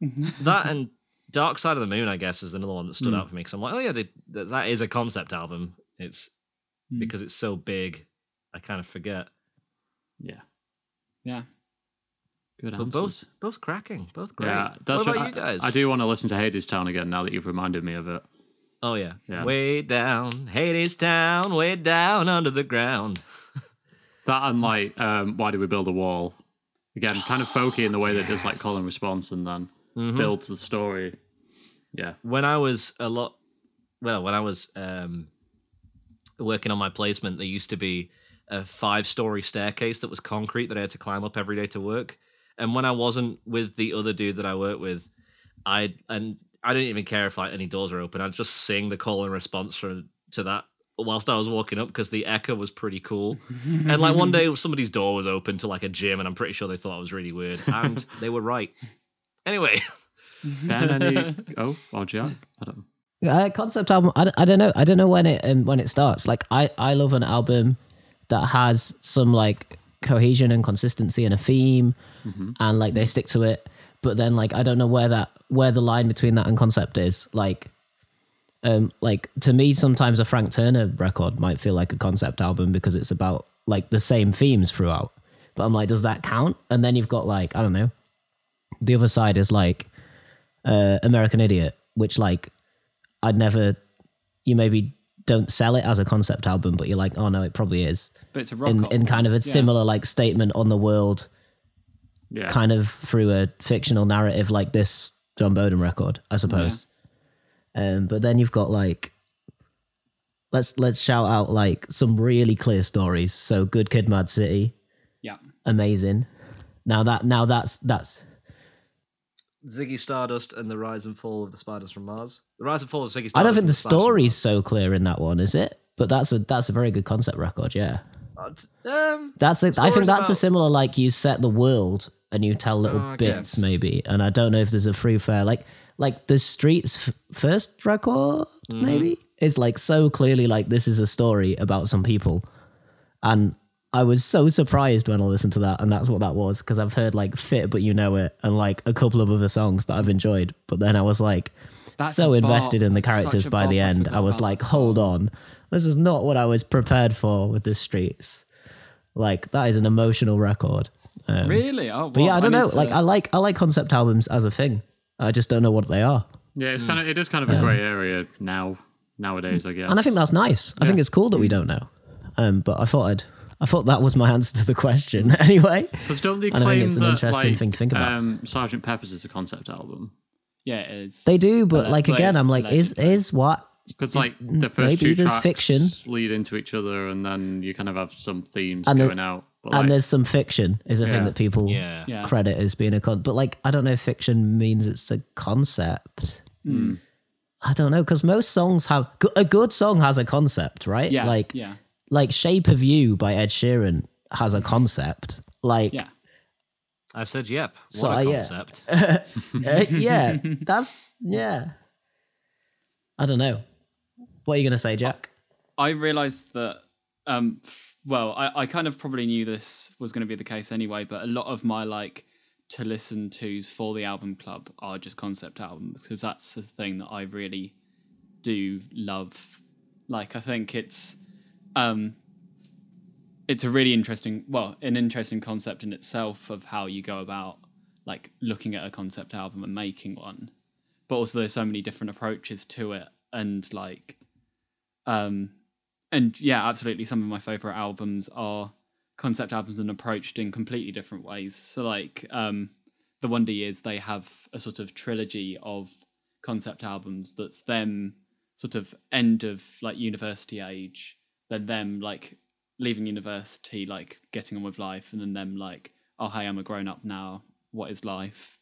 that and Dark Side of the Moon, I guess, is another one that stood hmm. out for me because I'm like, oh yeah, they, that, that is a concept album. It's hmm. because it's so big, I kind of forget. Yeah, Yeah. good But both both cracking, both great. Yeah, that's what about right. you guys? I, I do want to listen to Hadestown again now that you've reminded me of it. Oh yeah. Yeah. way down, Hadestown, way down under the ground. That and like, um, why do we build a wall? Again, kind of folky in the way that does like call and response and then Mm-hmm. builds the story. Yeah, when I was a lot, well, when I was um, working on my placement, there used to be a five-story staircase that was concrete that I had to climb up every day to work. And when I wasn't with the other dude that I worked with, I and I didn't even care if like any doors were open. I'd just sing the call and response for to that whilst I was walking up because the echo was pretty cool. and like one day somebody's door was open to like a gym, and I'm pretty sure they thought it was really weird, and they were right. Anyway. Ben, any? oh, or Jack? I don't. know. Uh, concept album. I, I don't know. I don't know when it um, when it starts. Like I I love an album that has some like cohesion and consistency and a theme, and like they stick to it. But then like I don't know where that where the line between that and concept is. Like, um, like to me sometimes a Frank Turner record might feel like a concept album because it's about like the same themes throughout. But I'm like, does that count? And then you've got like I don't know. The other side is like uh, American Idiot, which like I'd never. You maybe don't sell it as a concept album, but you're like, oh no, it probably is. But it's a rock In in kind of a Yeah. similar like statement on the world, Yeah, kind of through a fictional narrative like this Jon Boden record, I suppose. Um, but then you've got like, let's let's shout out like some really clear stories. So Good Kid, Mad City, Yeah. amazing. Now that now that's that's Ziggy Stardust and the Rise and Fall of the Spiders from Mars. The Rise and Fall of Ziggy Stardust. I don't think and the Spiders from story's so clear in that one, is it? But that's a that's a very good concept record, yeah. Mars. Uh, Um, That's a, I think Story's that's a similar like you set the world and you tell little I bits guess. maybe, and I don't know if there's a free fair like like the Streets first record Mm-hmm. maybe is like so clearly like this is a story about some people, and I was so surprised when I listened to that, and that's what that was because I've heard like Fit But You Know It and like a couple of other songs that I've enjoyed, but then I was like That's so invested in the characters by the end. I was like, hold on, this is not what I was prepared for with the Streets. Like that is an emotional record. Um, Really? Oh, but yeah, I don't need know. to- Like I like I like concept albums as a thing. I just don't know what they are. yeah. It's kind of it is kind of a grey area now nowadays. I guess. And I think that's nice. I think it's cool that we don't know. Um, but I thought I'd I thought that was my answer to the question anyway. because don't they I think claim it's an that interesting like, thing to think about. Um, Sergeant Pepper's is a concept album yeah, it is. They do, but Alleg- like again, I'm like, is allegedly. is what because like the first maybe two there's tracks fiction. lead into each other, and then you kind of have some themes And the- going out. But and like, there's some fiction is a Yeah. thing that people Yeah. Yeah. credit as being a con. But like, I don't know if fiction means it's a concept. Hmm. I don't know because most songs have a good song has a concept, right? Yeah. like yeah. like "Shape of You" by Ed Sheeran has a concept. Like, Yeah. I said, yep. What So, a uh, yeah. concept. uh, yeah, that's yeah. I don't know. What are you gonna say, Jack? I realized that, um, f- well, I, I kind of probably knew this was going to be the case anyway, but a lot of my like to listen tos for the album club are just concept albums because that's the thing that I really do love. Like, I think it's, um, it's a really interesting, well, an interesting concept in itself of how you go about like looking at a concept album and making one. But also, there's so many different approaches to it, and like, um, and yeah, absolutely. Some of my favorite albums are concept albums and approached in completely different ways. So, like, um, the Wonder Years, they have a sort of trilogy of concept albums that's them sort of end of like university age. then them like leaving university, like getting on with life, and then them like, oh hey, I'm a grown up now. What is life?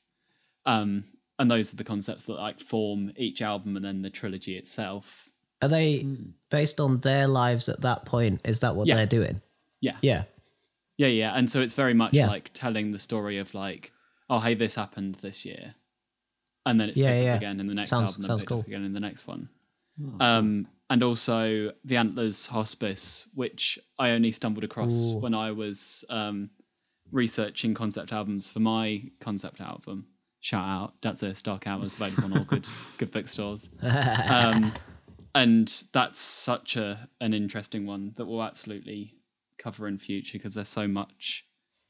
Um, and those are the concepts that like form each album and then the trilogy itself. Are they based on their lives at that point? Is that what Yeah. they're doing? Yeah, Yeah. yeah, yeah. And so it's very much Yeah. like telling the story of like, oh hey, this happened this year, and then it's Yeah, picked yeah. up again in the next Sounds- album, and sounds picked cool. up again in the next one. um, and also the Antlers Hospice, which I only stumbled across Ooh. when I was um, researching concept albums for my concept album. Shout out, that's a Dark Hours available on all good good bookstores. Um, and that's such a an interesting one that we'll absolutely cover in future because there's so much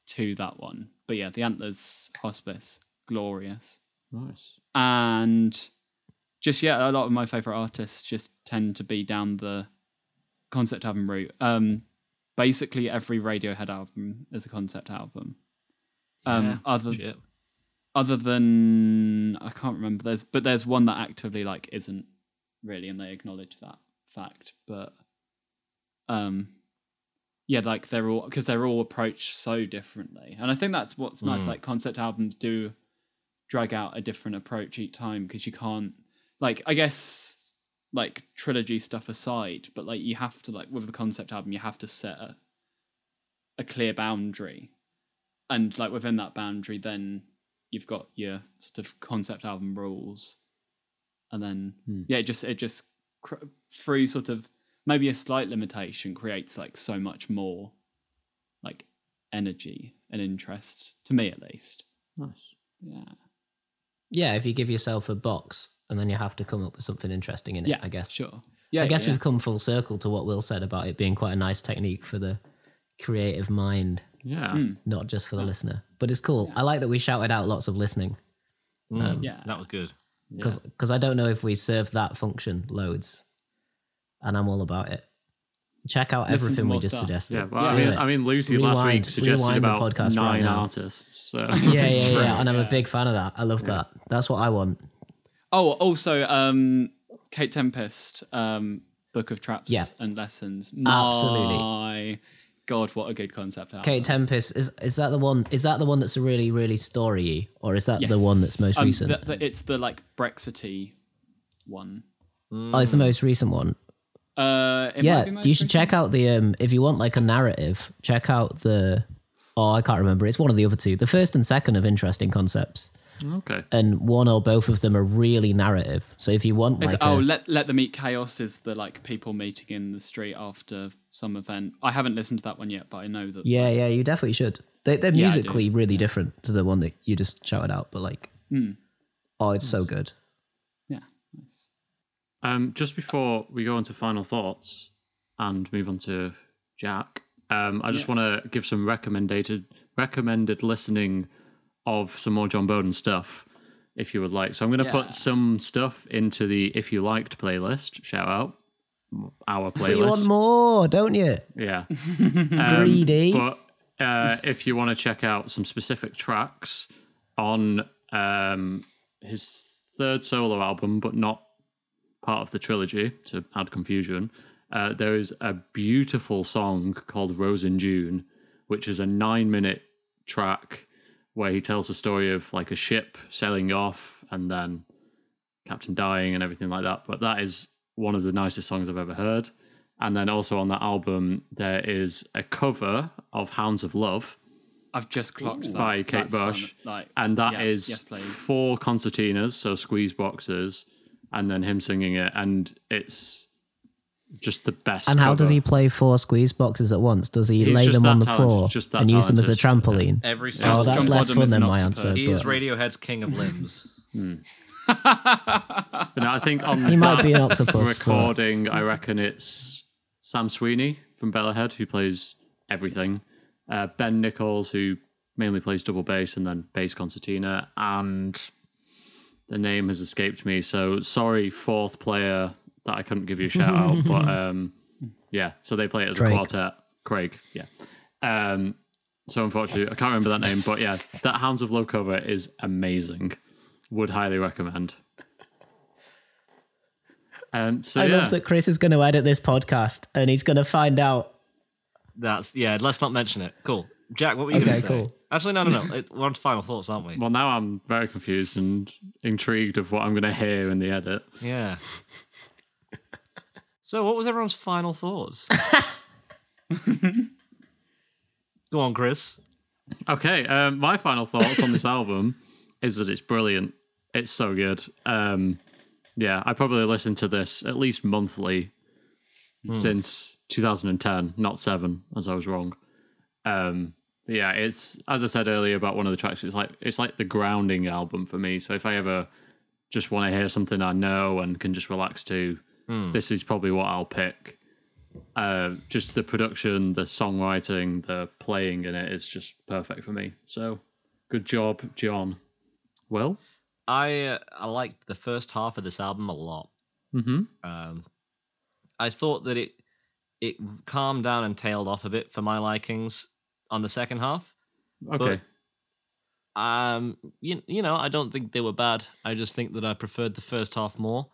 to that one. But yeah, the Antlers Hospice, glorious Nice. and just yeah, a lot of my favorite artists just tend to be down the concept album route. Um, basically, every Radiohead album is a concept album. Um, Yeah, other Shit. other than I can't remember. There's but there's one that actively like isn't really, and they acknowledge that fact. But um, yeah, like they're all because they're all approached so differently, and I think that's what's nice. Like concept albums do drag out a different approach each time because you can't like I guess like trilogy stuff aside, but like you have to like with a concept album you have to set a a clear boundary, and like within that boundary, then you've got your sort of concept album rules, and then yeah, it just it just cr- through sort of maybe a slight limitation creates like so much more like energy and interest to me at least. Nice. Yeah. Yeah, if you give yourself a box and then you have to come up with something interesting in it, Yeah, I guess. Sure. Yeah. I guess yeah, we've come full circle to what Will said about it being quite a nice technique for the creative mind, Yeah. Hmm. not just for the listener. But it's cool. I like that we shouted out lots of listening Mm, yeah. That was good. Because I don't know if we serve that function loads, and I'm all about it. Check out Listen everything we just stuff. suggested. Yeah, well, Do I mean, it. I mean, Lucy last Rewind- week suggested about podcast right nine now. artists. So yeah, this yeah, is yeah, true. and I'm a big fan of that. I love that. That's what I want. Oh, also, um, Kate Tempest, um, Book of Traps Yeah. and Lessons. Absolutely. My God, what a good concept album. Kate Tempest is is that the one? Is that the one that's really really story or is that the one that's most Um, recent? the- the- it's the like Brexity one. Oh, it's the most recent one. Uh, it might yeah, be you should recent. check out the um if you want like a narrative, check out the oh I can't remember. It's one of the other two. The first and second of interesting concepts, Okay. and one or both of them are really narrative. So if you want It's, like oh, a, let let them eat chaos is the like people meeting in the street after some event. I haven't listened to that one yet, but I know that. yeah yeah you definitely should. They, they're Yeah, I do. musically really different to the one that you just shouted out, but like Hmm. oh it's so good. Yeah. Nice. Um, just before we go on to final thoughts and move on to Jack, um, I just want to give some recommended recommended listening of some more Jon Boden stuff, if you would like. So I'm going to Yeah. put some stuff into the if you liked playlist. Shout out our But you want more, don't you? Yeah. Um, Greedy. But uh, if you want to check out some specific tracks on um, his third solo album, but not part of the trilogy, to add confusion, uh, there is a beautiful song called Rose in June, which is a nine minute track where he tells the story of like a ship sailing off and then captain dying and everything like that. But that is one of the nicest songs I've ever heard. And then also on that album, there is a cover of Hounds of Love I've just clocked that. by Kate That's. Bush. Like, and that yeah, is yes, four concertinas, so squeeze boxes, and then him singing it. And it's just the best. And how does he play four squeeze boxes at once? Does he He's lay them on the talented, floor just that and use them as a talented, yeah. trampoline? Every Oh, that's John less Bonham fun than my answer. he is Radiohead's king of limbs. Hmm. But no, I think on He might be an octopus, but- recording, I reckon it's Sam Sweeney from Bellowhead who plays everything. Uh, ben Nicholls who mainly plays double bass and then bass concertina, and the name has escaped me. So sorry, fourth player that I couldn't give you a shout out, but um, yeah. So they play it as Craig. a quartet. Craig, yeah. Um, so unfortunately, I can't remember that name, but yeah, that Hounds of Love cover is amazing. Would highly recommend. Um, so I yeah, love that Chris is going to edit this podcast and he's going to find out. That's yeah. Let's not mention it. Cool, Jack. What were you Okay, going to say? cool. Actually, no, no, no. It- We're on to final thoughts, aren't we? well now I'm very confused and intrigued of what I'm going to hear in the edit. Yeah. so, what was everyone's final thoughts? Go on, Chris. Okay, um, my final thoughts on this album is that it's brilliant. It's so good. Um, yeah, I probably listened to this at least monthly since 2010, not seven, as I was wrong. Um, yeah, it's as I said earlier about one of the tracks. It's like it's like the grounding album for me. So if I ever just want to hear something I know and can just relax to, this is probably what I'll pick. Uh, just the production, the songwriting, the playing in it is just perfect for me. So, good job, John. Well, I uh, I liked the first half of this album a lot. hmm Um, I thought that it it calmed down and tailed off a bit for my likings on the second half. okay, Um, you, you know, I don't think they were bad. I just think that I preferred the first half more.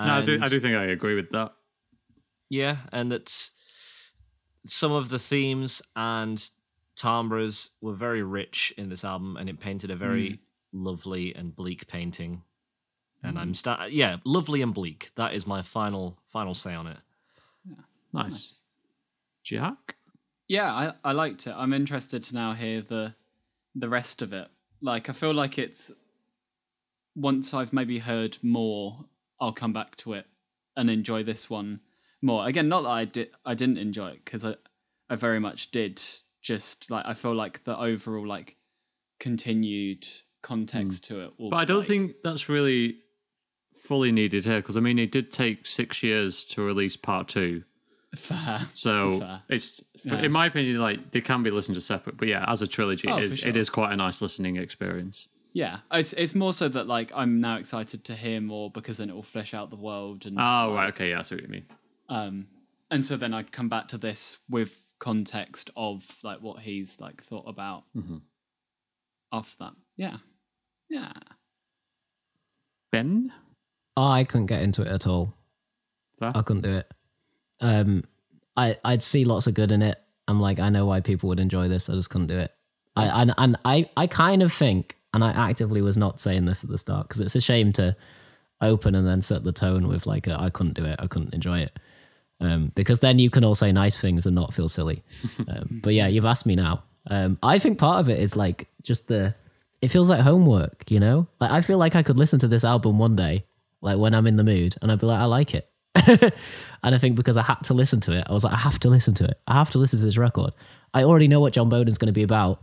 no, I do. I do think I agree with that. Yeah, and that some of the themes and timbres were very rich in this album, and it painted a very lovely and bleak painting. And I'm mm. sta- yeah, lovely and bleak. That is my final final say on it. Nice, Jack. Yeah, I, I liked it. I'm interested to now hear the the rest of it. Like I feel like it's once I've maybe heard more, I'll come back to it and enjoy this one more. Again, not that I did I didn't enjoy it because I I very much did. Just like I feel like the overall like continued context to it. Will, But I don't like- think that's really fully needed here because I mean, it did take six years to release part two. fair. So fair. it's, Yeah. in my opinion, like they can be listened to separate. But yeah, as a trilogy, Oh, it is sure. it is quite a nice listening experience. Yeah, it's it's more so that like I'm now excited to hear more because then it will flesh out the world and Oh like, right, okay, yeah, I see what you mean. um and so then I'd come back to this with context of like what he's like thought about Mm-hmm. after that. Yeah, yeah. Ben, I couldn't get into it at all. Fair. I couldn't do it. Um, I I'd see lots of good in it. I'm like, I know why people would enjoy this. I just couldn't do it. I and, and I I kind of think, and I actively was not saying this at the start because it's a shame to open and then set the tone with like, I I couldn't do it. I couldn't enjoy it. Um, because then you can all say nice things and not feel silly. Um, but yeah, you've asked me now. Um, I think part of it is like just the. It feels like homework, you know. Like I feel like I could listen to this album one day, like when I'm in the mood, and I'd be like, I like it. and I think because I had to listen to it, I was like, I have to listen to it. I have to listen to this record. I already know what Jon Boden's going to be about,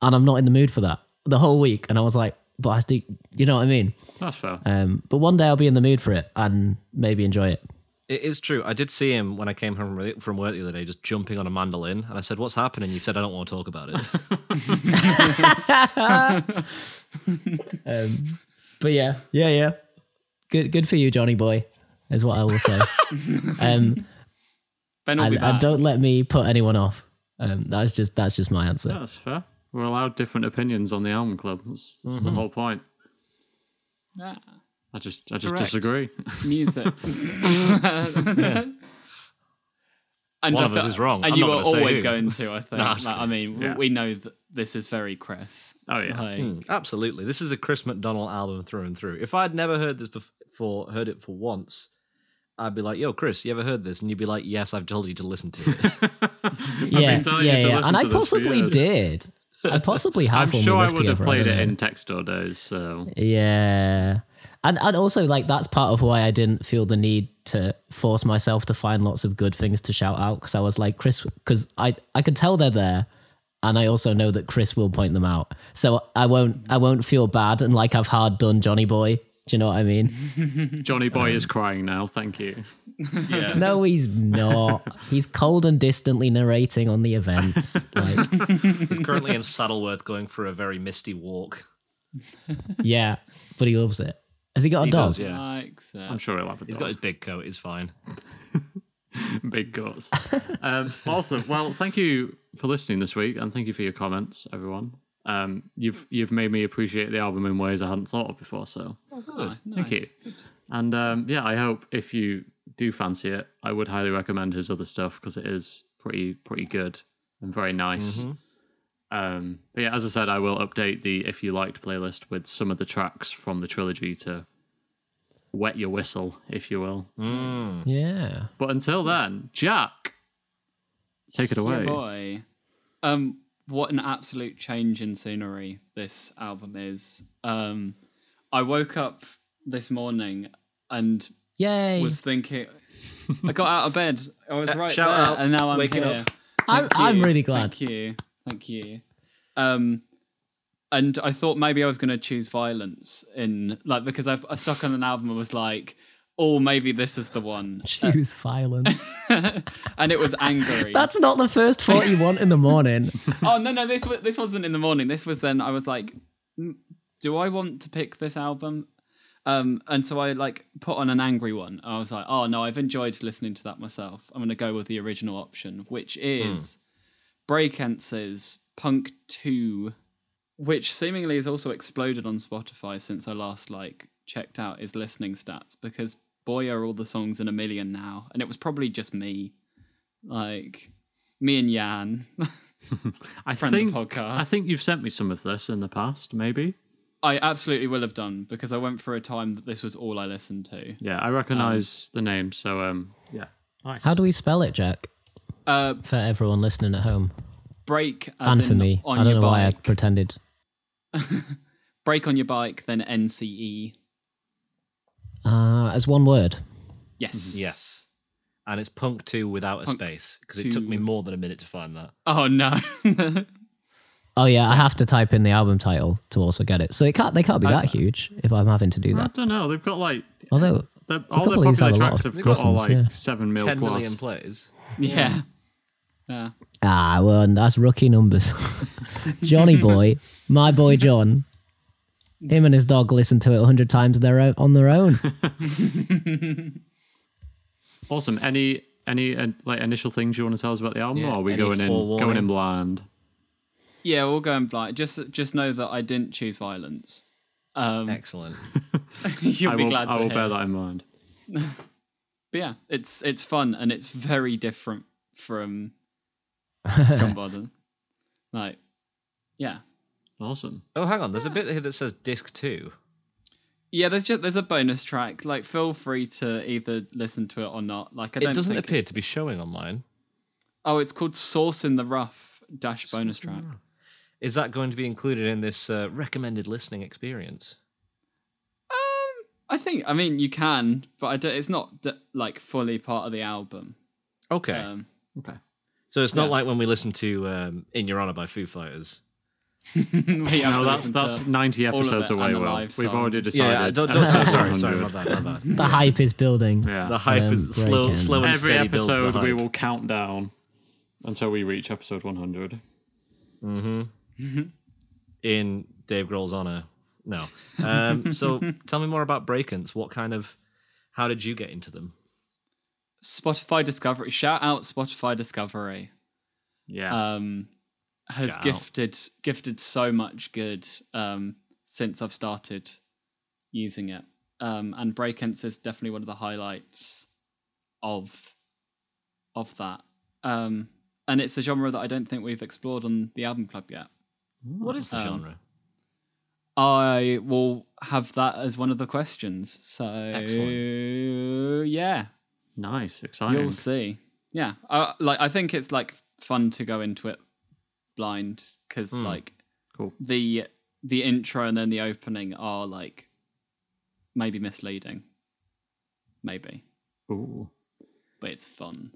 and I'm not in the mood for that the whole week. And I was like, but I still, you know what I mean? that's fair. Um, but one day I'll be in the mood for it and maybe enjoy it. It is true. I did see him when I came home from work the other day, just jumping on a mandolin, and I said, "What's happening?" You said, "I don't want to talk about it." Um, but yeah, yeah, yeah. Good, good for you, Johnny boy, is what I will say. um, Ben will and, be back. and don't let me put anyone off. Um, that's just that's just my answer. that's fair. We're allowed different opinions on the album club. That's, that's the whole point. Yeah. I just I just Correct. disagree. music. And One I of us is wrong. And I'm you not are say always who. going to, I think. No, I'm Like, I mean, Yeah. we know that this is very Chris. Oh yeah. Like, Mm, absolutely, this is a Chris McDonald album through and through. If I'd never heard this before, heard it for once, I'd be like, "Yo, Chris, you ever heard this?" And you'd be like, "Yes, I've told you to listen to it." yeah, telling you yeah, to yeah. listen And I to this for possibly did. I possibly have. I'm sure I would have played it know. in Textor days. So Yeah. And and also like that's part of why I didn't feel the need to force myself to find lots of good things to shout out because I was like Chris because I I can tell they're there and I also know that Chris will point them out. So I won't I won't feel bad and like I've hard done Johnny Boy. Do you know what I mean? Johnny Boy Um, is crying now. Thank you. yeah. no, he's not. He's cold and distantly narrating on the events. Like He's currently in Saddleworth, going for a very misty walk. yeah, but he loves it. Has he got a He dog? does, yeah. Like so. I'm sure he'll have a He's dog. got his big coat. It's fine. big guts. um, awesome. Well, thank you for listening this week, and thank you for your comments, everyone. Um, you've you've made me appreciate the album in ways I hadn't thought of before. So Ah, thank you. nice. And um, yeah, I hope if you do fancy it, I would highly recommend his other stuff because it is pretty pretty good and very nice. Um, but yeah, as I said, I will update the if you liked playlist with some of the tracks from the trilogy to wet your whistle, if you will. Yeah. But until then, Jack, take it Yeah, away. boy. Um, what an absolute change in scenery this album is. Um, I woke up this morning and Yay. was thinking. I got out of bed. I was right shout there, out, and now I'm waking here. up. I'm, Thank I'm really glad. Thank you. Thank you. Um, and I thought maybe I was going to choose violence in like because I've I stuck on an album and was like, oh, maybe this is the one, Choose violence. and it was angry. That's not the first thought you want in the morning. oh no, no, this this wasn't in the morning. This was then I was like, "Mm, do I want to pick this album? Um, and so I like put on an angry one. I was like, oh no, I've enjoyed listening to that myself. I'm gonna go with the original option, which is Brakence's Punk Two, which seemingly has also exploded on Spotify since I last like checked out his listening stats because boy are all the songs in a million now, and it was probably just me, like me and Jan. I friend of think the podcast. I think you've sent me some of this in the past, maybe. I absolutely will have done because I went for a time that this was all I listened to. Yeah, I recognize the name. So um, yeah, nice. How do we spell it, Jack? Uh, For everyone listening at home. break as and for me. on I don't your know why I pretended. break on your bike, then NCE. Uh, as one word. Yes. Yes. And it's Punk 2 without a Punk space because it took me more than a minute to find that. Oh no. Oh yeah, I have to type in the album title to also get it. So it can't. They can't be that huge if I'm having to do that. I don't know. They've got like Although they're, all their couple of these popular have tracks have got all like listens, yeah. seven mil 10 plus. million plays. yeah. Yeah. Ah, well, that's rookie numbers. Johnny boy, my boy John. Him and his dog listen to it a hundred times their own, on their own. Awesome. Any any uh, like initial things you want to tell us about the album, Yeah, or are we going in forewarning? going in blind? Yeah, we'll go in blind. Just just know that I didn't choose violence. Um, Excellent. you'll I be will, glad I to will hear. bear that in mind. But yeah, it's it's fun and it's very different from John Borden. Like, yeah, Awesome. Oh, hang on. There's a bit here that says disc 2. yeah. There's just there's a bonus track. Like, feel free to either listen to it or not. Like, I don't It doesn't think- appear to be showing on mine. Oh, it's called "Source in the Rough dash bonus track. Is that going to be included in this uh, recommended listening experience? Um, I think. I mean, you can, but I don't, it's not d- like fully part of the album. Okay. Um, Okay. So it's not yeah. like when we listen to um, In Your Honor by Foo Fighters. No, that's that's ninety episodes away. and Will we've already decided? Yeah, don't, don't, sorry, sorry, 100. sorry, my bad, my bad. The hype is building. Yeah. The hype Um, is slow, break-in. slow and Every steady builds episode we will count down until we reach episode one hundred. in Dave Grohl's honor. No. Um, so tell me more about Brakence. What kind of, how did you get into them? Spotify Discovery. Shout out Spotify Discovery. Yeah. um, has Shout out. gifted gifted so much good um, since I've started using it. Um, and Brakence is definitely one of the highlights of of that. Um, and it's a genre that I don't think we've explored on the album club yet. What is the Um, genre? I will have that as one of the questions. So Excellent. yeah, nice. Exciting. You'll see. Yeah, uh, like I think it's like fun to go into it blind because like Cool. the the intro and then the opening are like maybe misleading, maybe, Ooh. but it's fun.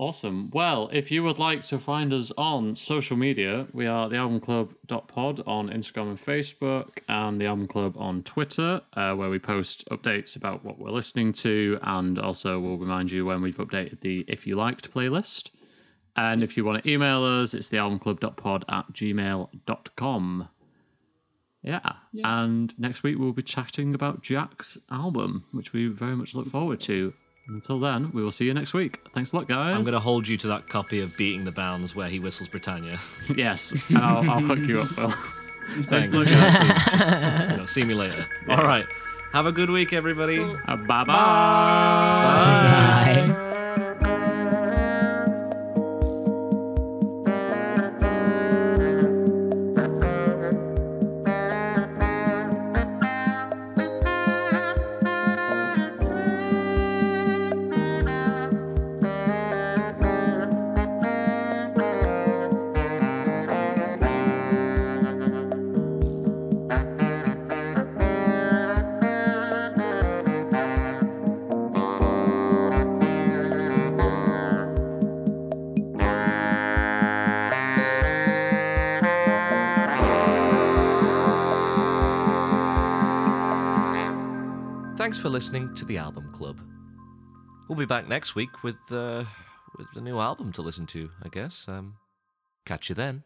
Awesome. Well, if you would like to find us on social media, we are the albumclub.pod on Instagram and Facebook, and the album club on Twitter, uh, where we post updates about what we're listening to, and also we'll remind you when we've updated the If You Liked playlist. And if you want to email us, it's the albumclub.pod at gmail.com. Yeah. And next week we'll be chatting about Jack's album, which we very much look forward to. Until then, we will see you next week. Thanks a lot, guys. I'm going to hold you to that copy of Beating the Bounds where he whistles Britannia. Yes, and I'll, I'll hook you up, Will. Thanks. Yeah, please. Just, you know, see me later. All right. Have a good week, everybody. Uh, bye bye. Bye. Listening to the Album Club. We'll be back next week with uh, with a new album to listen to. I guess. Um, catch you then.